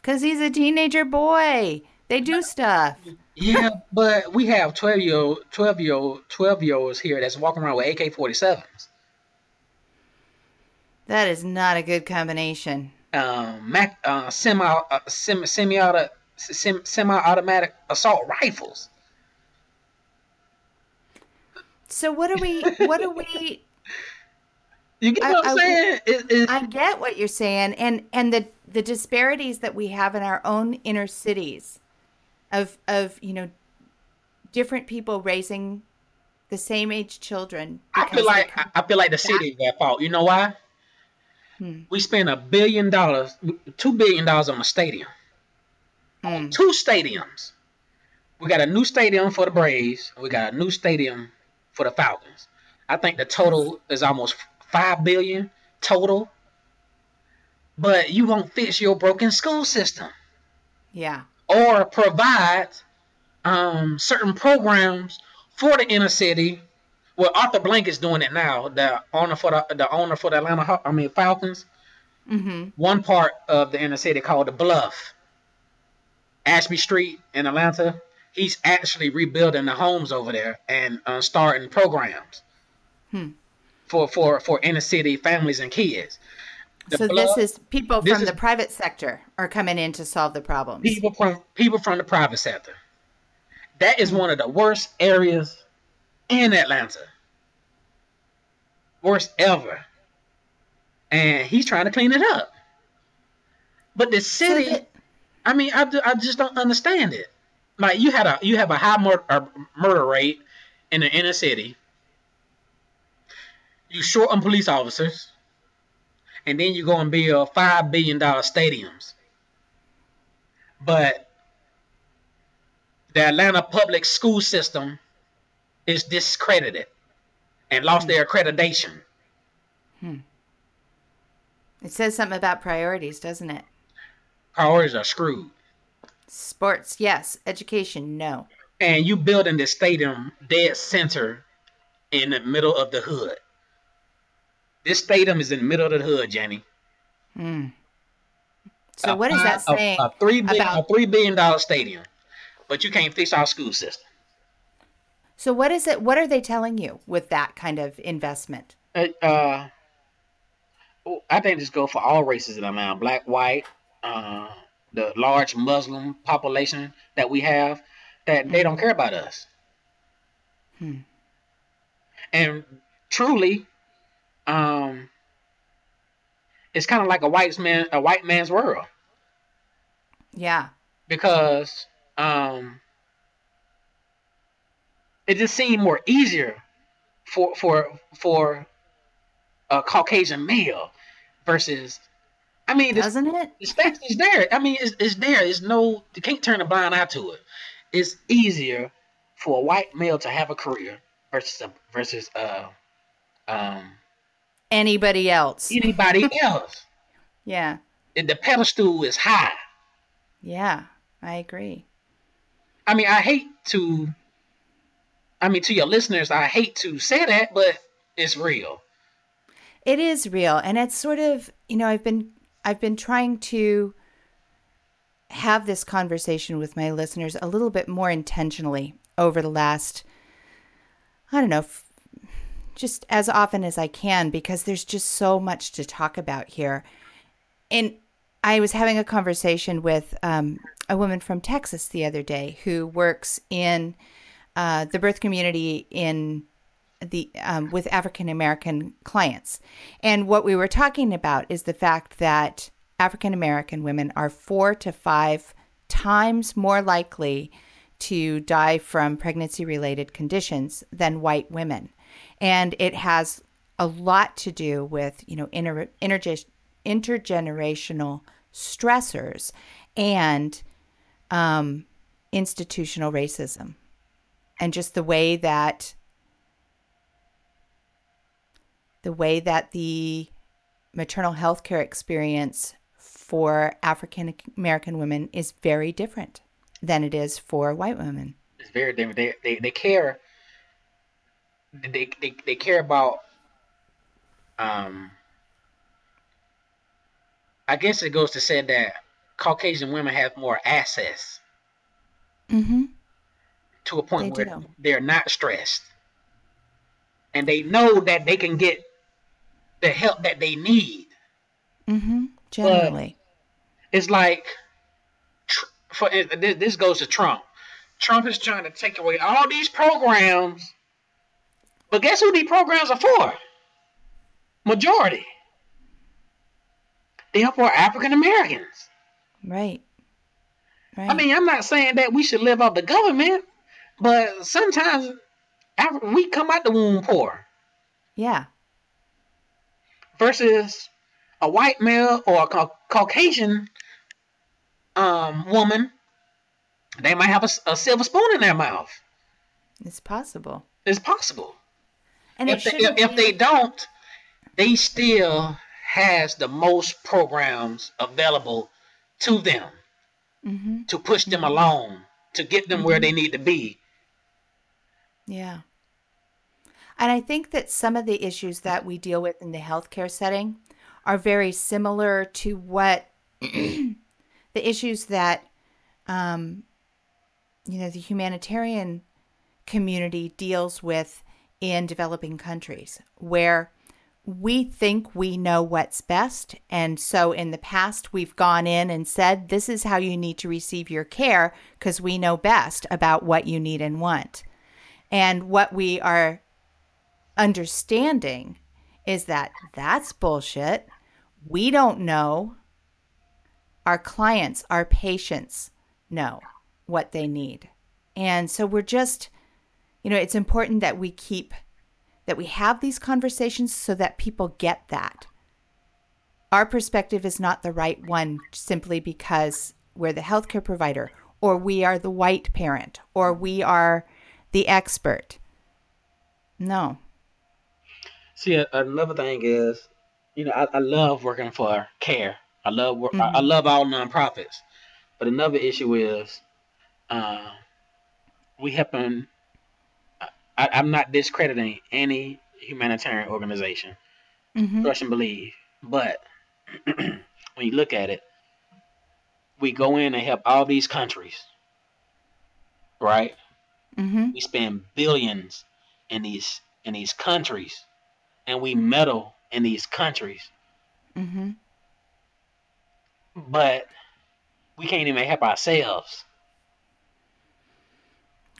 Because he's a teenager boy. They do stuff. Yeah, but we have 12 year old, 12 year old, 12 year olds here that's walking around with AK 47s, That is not a good combination. um, Mac, uh, semi, uh, semi, semi, auto, semi automatic assault rifles. So what are we? What are we? You get I- what I'm I- saying? It, it, I get what you're saying, and and the the disparities that we have in our own inner cities, of of you know, different people raising the same age children. I feel like I feel like the city is at fault. You know why? Hmm. We spend a billion dollars, two billion dollars on a stadium, on two stadiums. We got a new stadium for the Braves. We got a new stadium for the Falcons. I think the total is almost five billion total. But you won't fix your broken school system yeah. Or provide um, certain programs for the inner city. Well, Arthur Blank is doing it now. The owner for the the owner for the Atlanta, I mean Falcons. Mm-hmm. One part of the inner city called the Bluff, Ashby Street in Atlanta. He's actually rebuilding the homes over there and uh, starting programs Hmm. for for for inner city families and kids. The So this is people this from is- the private sector are coming in to solve the problems. people from people from the private sector. That is one of the worst areas in Atlanta. Worst ever. And he's trying to clean it up. But the So city, that- I mean, I, do- I just don't understand it. Like you had a you have a high mur- uh, murder rate in the inner city. You short on police officers, and then you go and build five billion dollar stadiums. But the Atlanta public school system is discredited and lost their accreditation. Hmm. it says something about priorities, doesn't it? Priorities are screwed. Sports, yes. Education, no. and you building this stadium dead center in the middle of the hood. This stadium is in the middle of the hood, Jenny. Mm. So what is that a- saying A, three billion, about- a three billion dollar stadium, but you can't fix our school system. So what is it? What are they telling you with that kind of investment? Uh, uh, oh, I think this go for all races in now, black, white, uh, the large Muslim population that we have, that they don't care about us. Hmm. And truly, um, it's kind of like a white man, a white man's world, Yeah. because um, it just seemed more easier for for for a Caucasian male versus. I mean, Doesn't it? the stats is there. I mean, it's, it's there. It's no, you can't turn a blind eye to it. It's easier for a white male to have a career versus a, versus uh um Anybody else? anybody else. Yeah. The pedestal is high. Yeah. I agree. I mean, I hate to. I mean, to your listeners, I hate to say that, but it's real. It is real and it's sort of, you know, I've been I've been trying to have this conversation with my listeners a little bit more intentionally over the last I don't know, f- just as often as I can because there's just so much to talk about here. And I was having a conversation with um, a woman from Texas the other day who works in uh, the birth community in the um, with African American clients, and what we were talking about is the fact that African American women are four to five times more likely to die from pregnancy related conditions than white women, and it has a lot to do with you know inter- interge- intergenerational stressors and um, institutional racism and just the way that the way that the maternal health care experience for African American women is very different than it is for white women. It's very different. They they, they care. They, they they care about. Um. I guess it goes to say that Caucasian women have more access Mm-hmm. to a point They where do. they're not stressed, and they know that they can get the help that they need. Mm-hmm. Generally. It's like, for this goes to Trump. Trump is trying to take away all these programs, but guess who these programs are for? Majority. They are for African Americans. Right. Right. I mean, I'm not saying that we should live off the government, but sometimes we come out the womb poor yeah. versus a white male or a Caucasian um, woman. They might have a silver spoon in their mouth. It's possible. It's possible. And if they, if, if they don't, they still has the most programs available to them Mhm. to push them along to get them where they need to be. Yeah. And I think that some of the issues that we deal with in the healthcare setting are very similar to what the issues that, um, you know, the humanitarian community deals with in developing countries, where we think we know what's best. And so in the past, we've gone in and said, this is how you need to receive your care because we know best about what you need and want. And what we are understanding is that that's bullshit. We don't know. Our clients, our patients know what they need. And so we're just, you know, it's important that we keep, that we have these conversations so that people get that. Our perspective is not the right one simply because we're the healthcare provider or we are the white parent or we are the expert. No. See, another thing is, you know, I, I love working for care. I love work. I, I love all nonprofits. But another issue is, uh, we happen. I, I'm not discrediting any humanitarian organization. Mm-hmm. Trust and believe. But when you look at it, we go in and help all these countries, right? Mm-hmm. We spend billions in these in these countries, and we meddle in these countries, Mm-hmm. but we can't even help ourselves.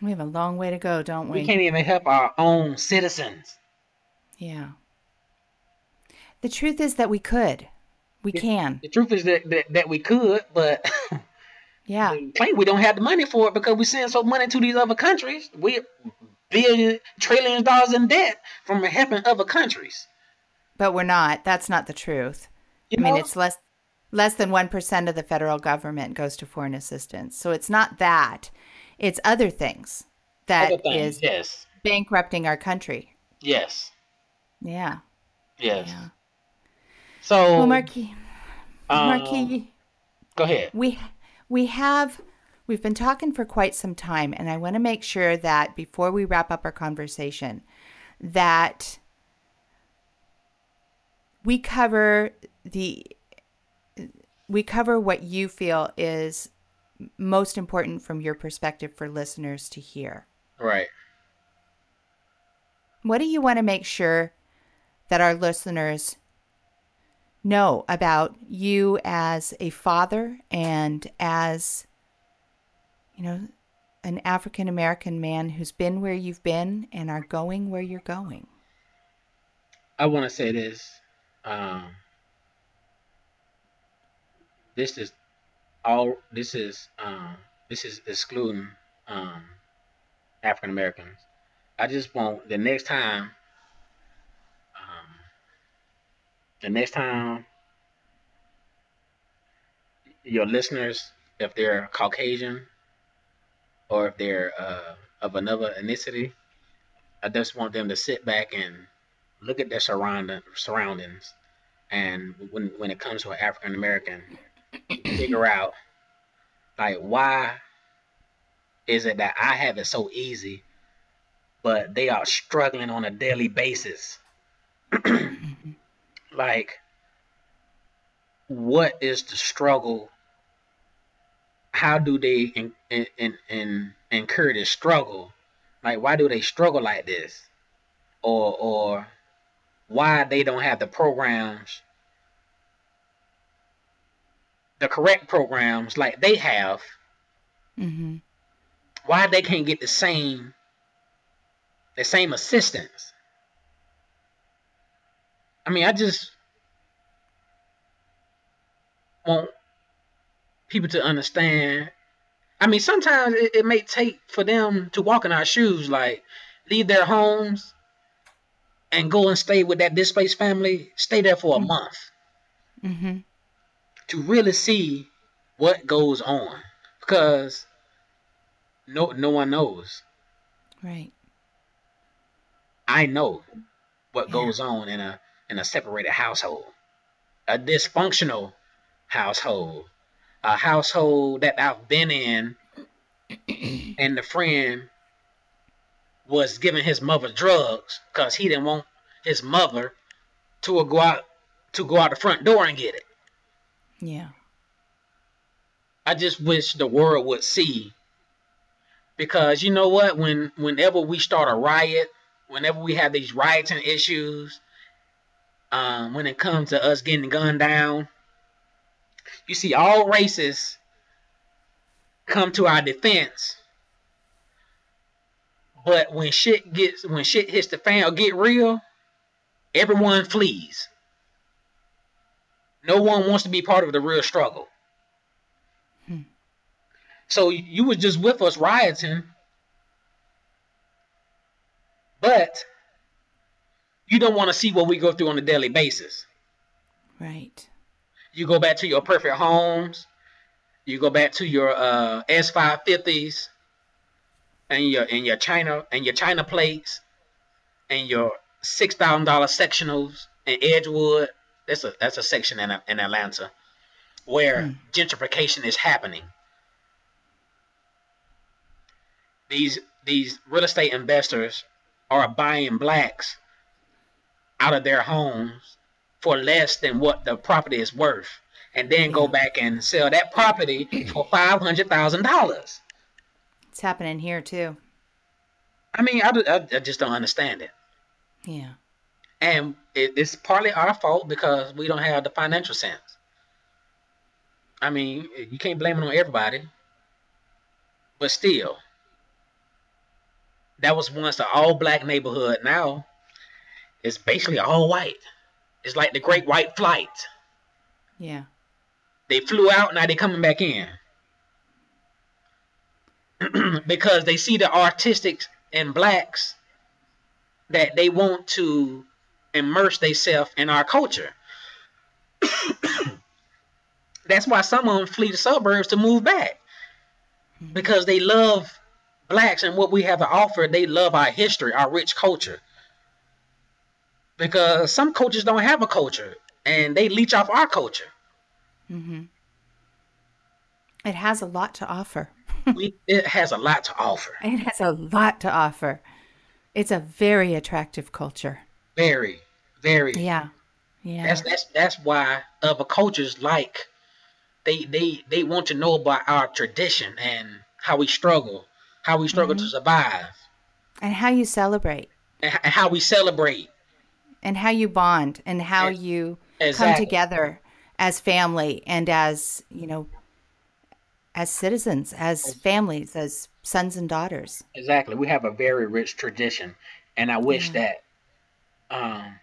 We have a long way to go, don't we? We can't even help our own citizens. Yeah. The truth is that we could. We Yeah. can. The truth is that that, that we could, but Yeah. claim we don't have the money for it because we send so money to these other countries. We billion trillions of dollars in debt from helping other countries. But we're not. That's not the truth. You I mean, it's less less than 1% of the federal government goes to foreign assistance. So it's not that. It's other things that Other things, is yes, bankrupting our country. yes, Yeah. yes. Yeah. So, Well, Marquis, um, Marquis, go ahead. we we have we've been talking for quite some time and i want to make sure that before we wrap up our conversation that we cover the we cover what you feel is most important from your perspective for listeners to hear Right. what do you want to make sure that our listeners know about you as a father and as you know an African American man who's been where you've been and are going where you're going? I want to say this. Um, this is all. This is um, this is excluding um, African Americans. I just want the next time. Um, the next time your listeners, if they're Caucasian or if they're uh, of another ethnicity, I just want them to sit back and look at their surrounding surroundings, and when when it comes to an African American, figure out like why is it that I have it so easy, but they are struggling on a daily basis. like, what is the struggle? How do they in, in, in, in, incur this struggle? Like, why do they struggle like this? Or, or why they don't have the programs, the correct programs like they have, Mm-hmm. why they can't get the same, the same assistance. I mean, I just want people to understand. I mean, sometimes it, it may take for them to walk in our shoes, like leave their homes and go and stay with that displaced family, stay there for a Mhm. month Mm-hmm. To really see what goes on because no no one knows. Right. I know what Yeah. goes on in a in a separated household, a dysfunctional household, a household that I've been in, and the friend was giving his mother drugs because he didn't want his mother to go out to go out the front door and get it. Yeah. I just wish the world would see. Because you know what? When whenever we start a riot, whenever we have these rioting issues, um, when it comes to us getting gunned down, you see all races come to our defense. But when shit gets when shit hits the fan or get real, everyone flees. No one wants to be part of the real struggle. Hmm. So you was just with us rioting, but you don't want to see what we go through on a daily basis. Right. You go back to your perfect homes, you go back to your uh, S550s and your and your China and your China plates and your six thousand dollar sectionals in Edgewood. That's a that's a section in in Atlanta where Hmm. gentrification is happening. These these real estate investors are buying blacks out of their homes for less than what the property is worth. and then go back and sell that property for five hundred thousand dollars. It's happening here too. I mean, I, I, I just don't understand it. Yeah. And it, it's partly our fault because we don't have the financial sense. I mean, you can't blame it on everybody. But still, that was once an all black neighborhood. Now it's basically all white. It's like the Great White Flight. Yeah. They flew out, now they're coming back in. because they see the artistics and blacks that they want to immerse themselves in our culture. That's why some of them flee the suburbs to move back. Because they love blacks and what we have to offer. They love our history, our rich culture. Because some cultures don't have a culture and they leech off our culture. Mm-hmm. It has a lot to offer. we, it has a lot to offer. It has a lot to offer. It's a very attractive culture. Very, very. Yeah. Yeah. That's that's that's why other cultures like they they they want to know about our tradition and how we struggle, how we struggle to survive, and how you celebrate and, and how we celebrate. and how you bond and how E- you come together as family and as, you know, as citizens, as families, as sons and daughters. Exactly. We have a very rich tradition, and I wish that um,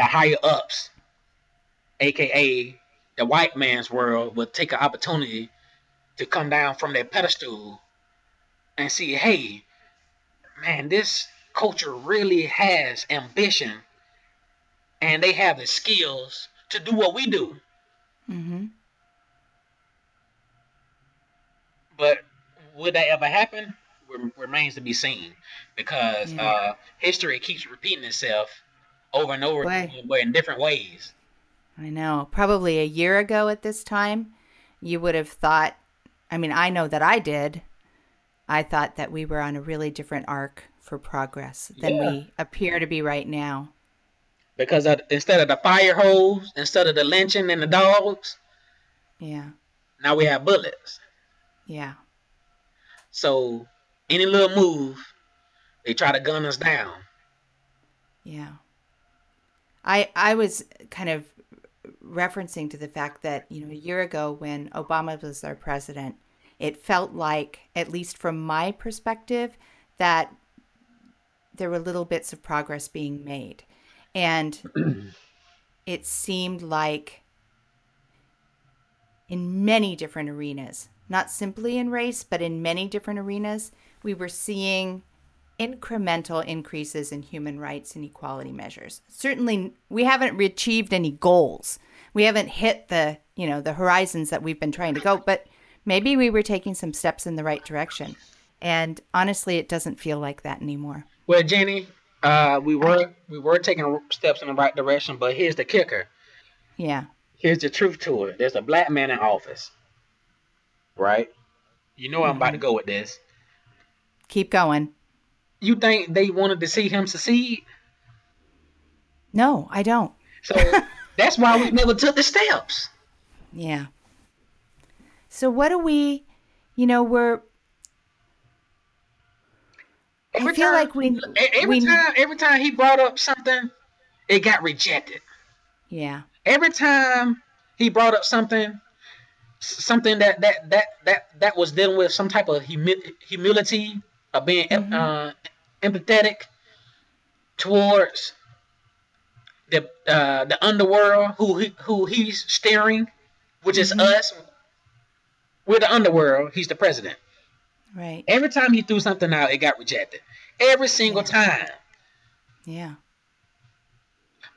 the higher ups, aka the white man's world, would take an opportunity to come down from their pedestal and see, hey, man, this culture really has ambition, and they have the skills to do what we do. Mm-hmm. But would that ever happen? Rem- Remains to be seen, because Yeah. uh, history keeps repeating itself over and over Boy. again, but in different ways. I know. Probably a year ago at this time, you would have thought, I mean, I know that I did. I thought that we were on a really different arc for progress than Yeah. we appear to be right now. Because of, instead of the fire hose, instead of the lynching and the dogs, Yeah. now we have bullets. Yeah. So any little move, they try to gun us down. Yeah. I I was kind of referencing to the fact that, you know, a year ago when Obama was our president, it felt like, at least from my perspective, that there were little bits of progress being made. And it seemed like in many different arenas, not simply in race, but in many different arenas, we were seeing incremental increases in human rights and equality measures. Certainly, we haven't achieved any goals. We haven't hit the, you know, the horizons that we've been trying to go, but maybe we were taking some steps in the right direction. And honestly, it doesn't feel like that anymore. Well, Jenny, uh, we were we were taking steps in the right direction, but here's the kicker. Yeah. Here's the truth to it. There's a black man in office, right? You know I'm about to go with this. Keep going. You think they wanted to see him succeed? No, I don't. So that's why we never took the steps. Yeah. So what do we, you know, we're I feel like we every we time every time he brought up something, it got rejected. yeah. Every time he brought up something, something that that that that that was dealing with some type of humi- humility of being em- uh, empathetic towards the uh, the underworld who he, who he's steering, which is us. We're the underworld. He's the president. Right. Every time he threw something out, it got rejected. Every single time. Yeah.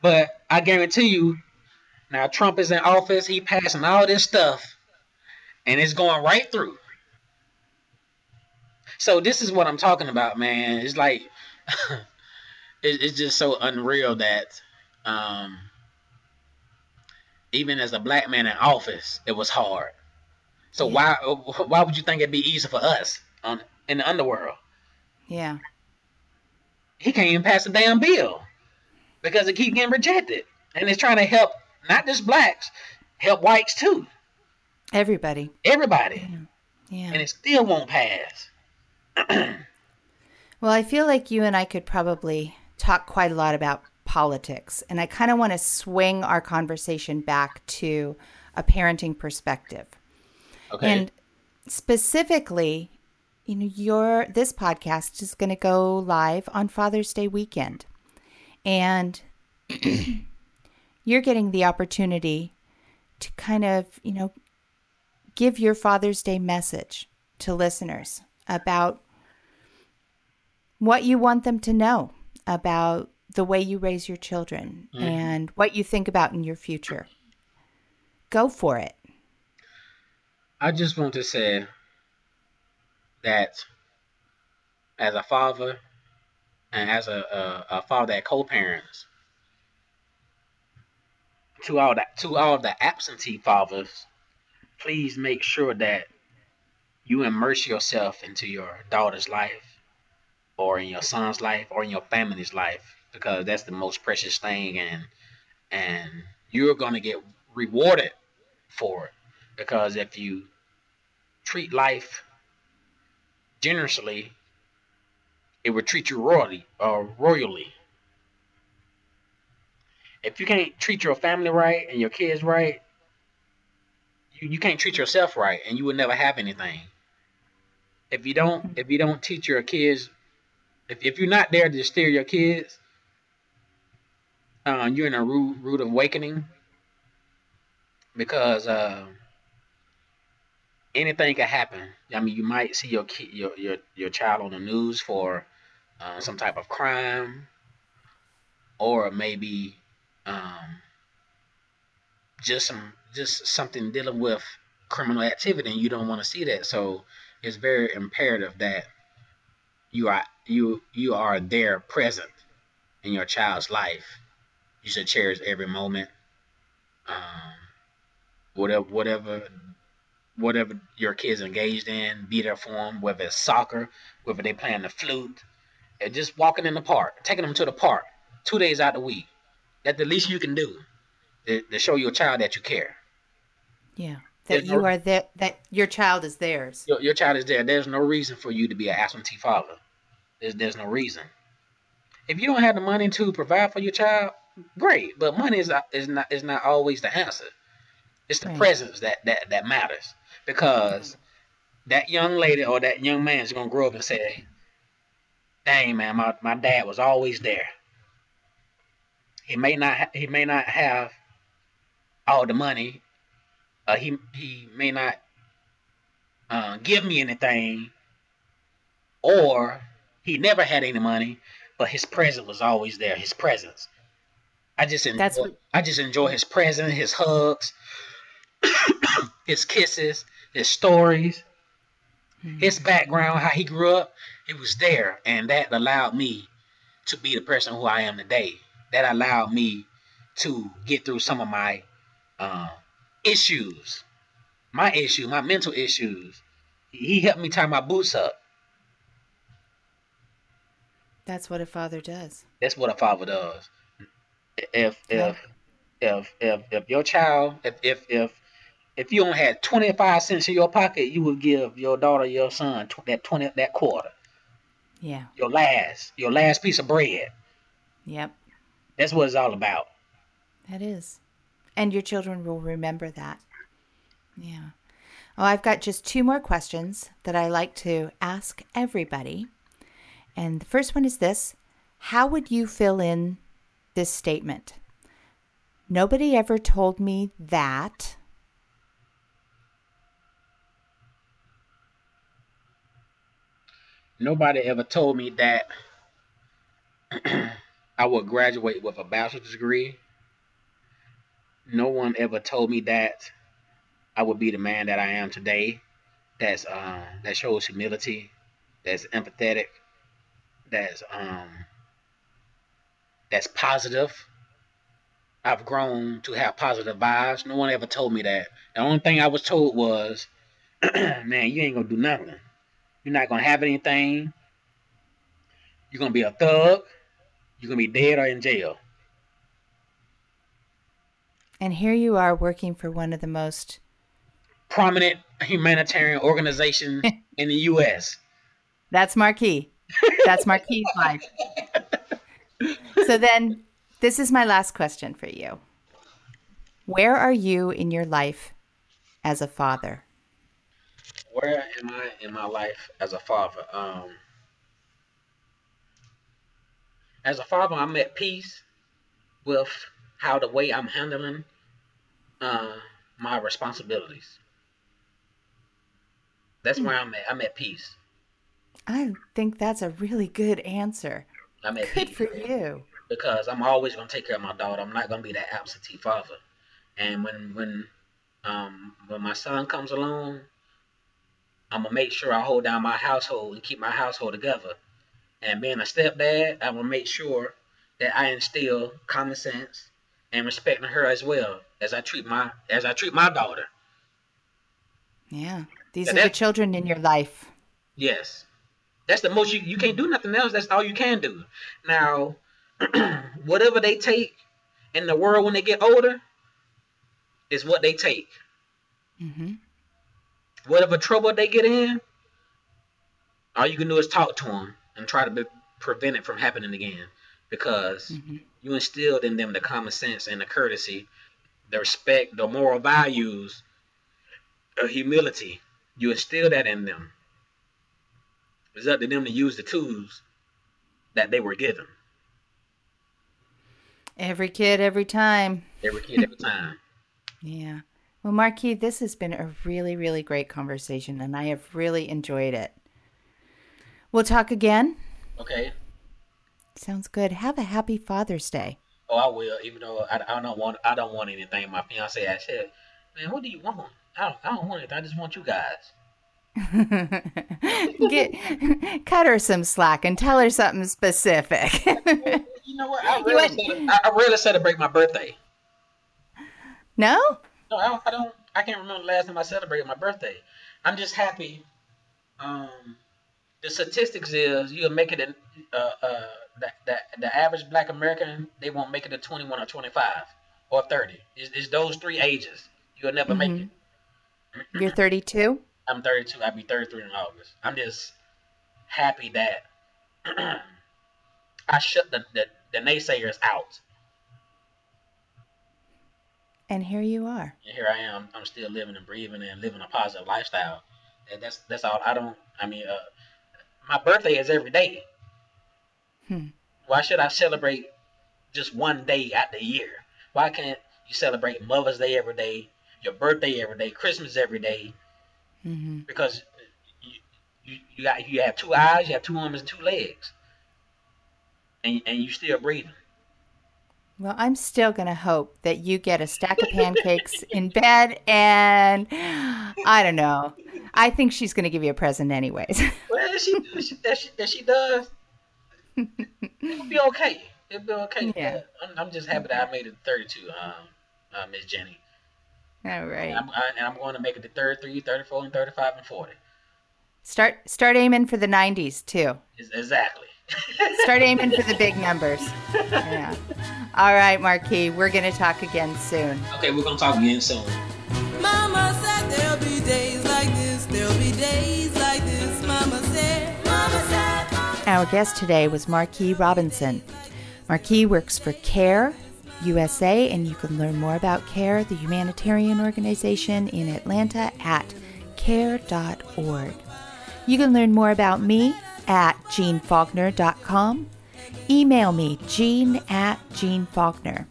But I guarantee you, now Trump is in office, he passing all this stuff, and it's going right through. So this is what I'm talking about, man. It's like it, it's just so unreal that um, even as a black man in office, it was hard. So why why would you think it'd be easy for us on in the underworld? Yeah. he can't even pass a damn bill because it keep getting rejected. And it's trying to help not just blacks, help whites too. Everybody. Everybody. Yeah. And it still won't pass. Well, I feel like you and I could probably talk quite a lot about politics. And I kind of want to swing our conversation back to a parenting perspective. Okay. And specifically, you know, your this podcast is going to go live on Father's Day weekend. And you're getting the opportunity to kind of, you know, give your Father's Day message to listeners about what you want them to know about the way you raise your children Mhm. and what you think about in your future. Go for it. I just want to say that as a father and as a, a, a father that co-parents, to all that to all the absentee fathers, please make sure that you immerse yourself into your daughter's life, or in your son's life, or in your family's life, because that's the most precious thing, and and you're gonna get rewarded for it. Because if you treat life generously, it will treat you royally or royally. If you can't treat your family right and your kids right, you, you can't treat yourself right and you will never have anything. If you don't if you don't teach your kids if, if you're not there to steer your kids, uh, you're in a rude rude awakening because uh, anything can happen. I mean, you might see your kid, your your your child on the news for uh, some type of crime, or maybe um, just some just something dealing with criminal activity, and you don't want to see that. So it's very imperative that you are you you are there present in your child's life. You should cherish every moment. Um, whatever whatever whatever your kids engaged in, be there for them, whether it's soccer, whether they playing the flute, and just walking in the park, taking them to the park two days out of the week. That's the least you can do to, to show your child that you care. Yeah. That you are that that your child is theirs. Your, your child is there. There's no reason for you to be an absentee father. There's, there's no reason. If you don't have the money to provide for your child, great. But money is not, is not is not always the answer. It's the Right. presence that, that that matters. Because that young lady or that young man is gonna grow up and say, "Dang man, my, my dad was always there." He may not ha- he may not have all the money. Uh, he he may not uh, give me anything, or he never had any money, but his presence was always there. His presence. I just enjoy, That's what- I just enjoy his presence, his hugs, his kisses, his stories, his background, how he grew up. It was there, and that allowed me to be the person who I am today. That allowed me to get through some of my uh, issues, my issue, my mental issues. He helped me tie my boots up. That's what a father does. That's what a father does. If Yeah. if if if if your child if if if if you only had twenty five cents in your pocket, you would give your daughter, your son tw- that twenty that quarter, Yeah. your last your last piece of bread. Yep. That's what it's all about. That is. And your children will remember that. Yeah. Oh, I've got just two more questions that I like to ask everybody. And the first one is this How would you fill in this statement? Nobody ever told me that. Nobody ever told me that I would graduate with a bachelor's degree. No one ever told me that I would be the man that I am today. That's um that shows humility, that's empathetic, that's um that's positive. I've grown to have positive vibes. No one ever told me that. The only thing I was told was, man, you ain't gonna do nothing. You're not gonna have anything. You're gonna be a thug. You're gonna be dead or in jail. And here you are working for one of the most prominent humanitarian organization in the U.S. That's Marquis. That's Marquis' life. So then, this is my last question for you. Where are you in your life as a father? Where am I in my life as a father? Um, as a father, I'm at peace with how the way I'm handling uh, my responsibilities. That's where I'm at. I'm at peace. I think that's a really good answer. I'm at Good peace for you. because I'm always gonna take care of my daughter. I'm not gonna be that absentee father. And when when um when my son comes along, I'm gonna make sure I hold down my household and keep my household together. And being a stepdad, I'm gonna make sure that I instill common sense and respecting her as well as I treat my as I treat my daughter. Yeah. These Yeah, are the children in your life. Yes. That's the most you you can't do nothing else. That's all you can do. Now, whatever they take in the world when they get older is what they take. hmm Whatever trouble they get in, all you can do is talk to them and try to be, prevent it from happening again. Because hmm you instilled in them the common sense and the courtesy, the respect, the moral values, the humility. You instill that in them. It's up to them to use the tools that they were given. Every kid, every time. Every kid, every time. Yeah. Well, Marquis, this has been a really, really great conversation, and I have really enjoyed it. We'll talk again. Okay. Sounds good. Have a happy Father's Day. Oh, I will. Even though I, I don't want, I don't want anything. My fiance, I said, "Man, what do you want? I don't, I don't want it. I just want you guys." Get cut her some slack and tell her something specific. You know what? I rarely, went- cele- I, I rarely celebrate my birthday. no? No, I don't, I don't. I can't remember the last time I celebrated my birthday. I'm just happy. Um, the statistics is you'll make it in uh, uh, the, the, the average Black American they won't make it to 21 or 25 or 30. It's, it's those three ages. You'll never make it. You're 32? I'm 32. I'll be 33 in August. I'm just happy that I shut the, the, the naysayers out. And here you are. and here I am. I'm still living and breathing and living a positive lifestyle. And that's that's all. I don't. I mean, uh, my birthday is every day. Hmm. Why should I celebrate just one day out the year? Why can't you celebrate Mother's Day every day, your birthday every day, Christmas every day? Hmm Because you you, you got you have two eyes, you have two arms, and two legs, and and you still breathing. Well, I'm still going to hope that you get a stack of pancakes in bed and I don't know. I think she's going to give you a present anyways. Well, she, she, if she, if she does, it'll be okay. It'll be okay. Yeah. I'm, I'm just happy that I made it 32, um, uh, Miss Jenny. All right. And I'm, I, and I'm going to make it to 33, 34, and 35, and 40. Start start aiming for the 90s too. Is- Exactly. Start aiming for the big numbers. Yeah. All right, Marquis, we're going to talk again soon. okay, we're going to talk again soon. Mama said there'll be days like this, there'll be days like this. Mama said, Mama said, Our guest today was Marquis Robinson. Marquis works for CARE USA, and you can learn more about CARE, the humanitarian organization in Atlanta, at care.org. You can learn more about me at jeannefaulkner.com. Email me, jeanne at Jeanne Faulkner.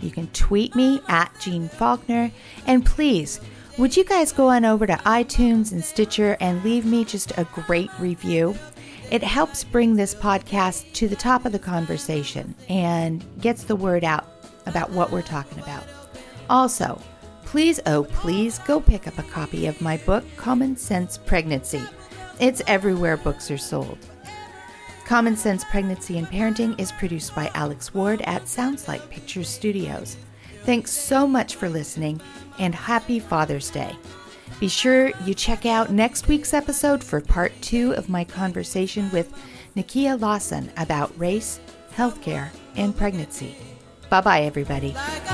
You can tweet me at Jeanne Faulkner. And please, would you guys go on over to iTunes and Stitcher and leave me just a great review? It helps bring this podcast to the top of the conversation and gets the word out about what we're talking about. Also, please, oh, please go pick up a copy of my book, Common Sense Pregnancy. It's everywhere books are sold. Common Sense Pregnancy and Parenting is produced by Alex Ward at Sounds Like Pictures Studios. Thanks so much for listening and happy Father's Day. Be sure you check out next week's episode for part two of my conversation with Nakia Lawson about race, healthcare, and pregnancy. Bye bye, everybody. Like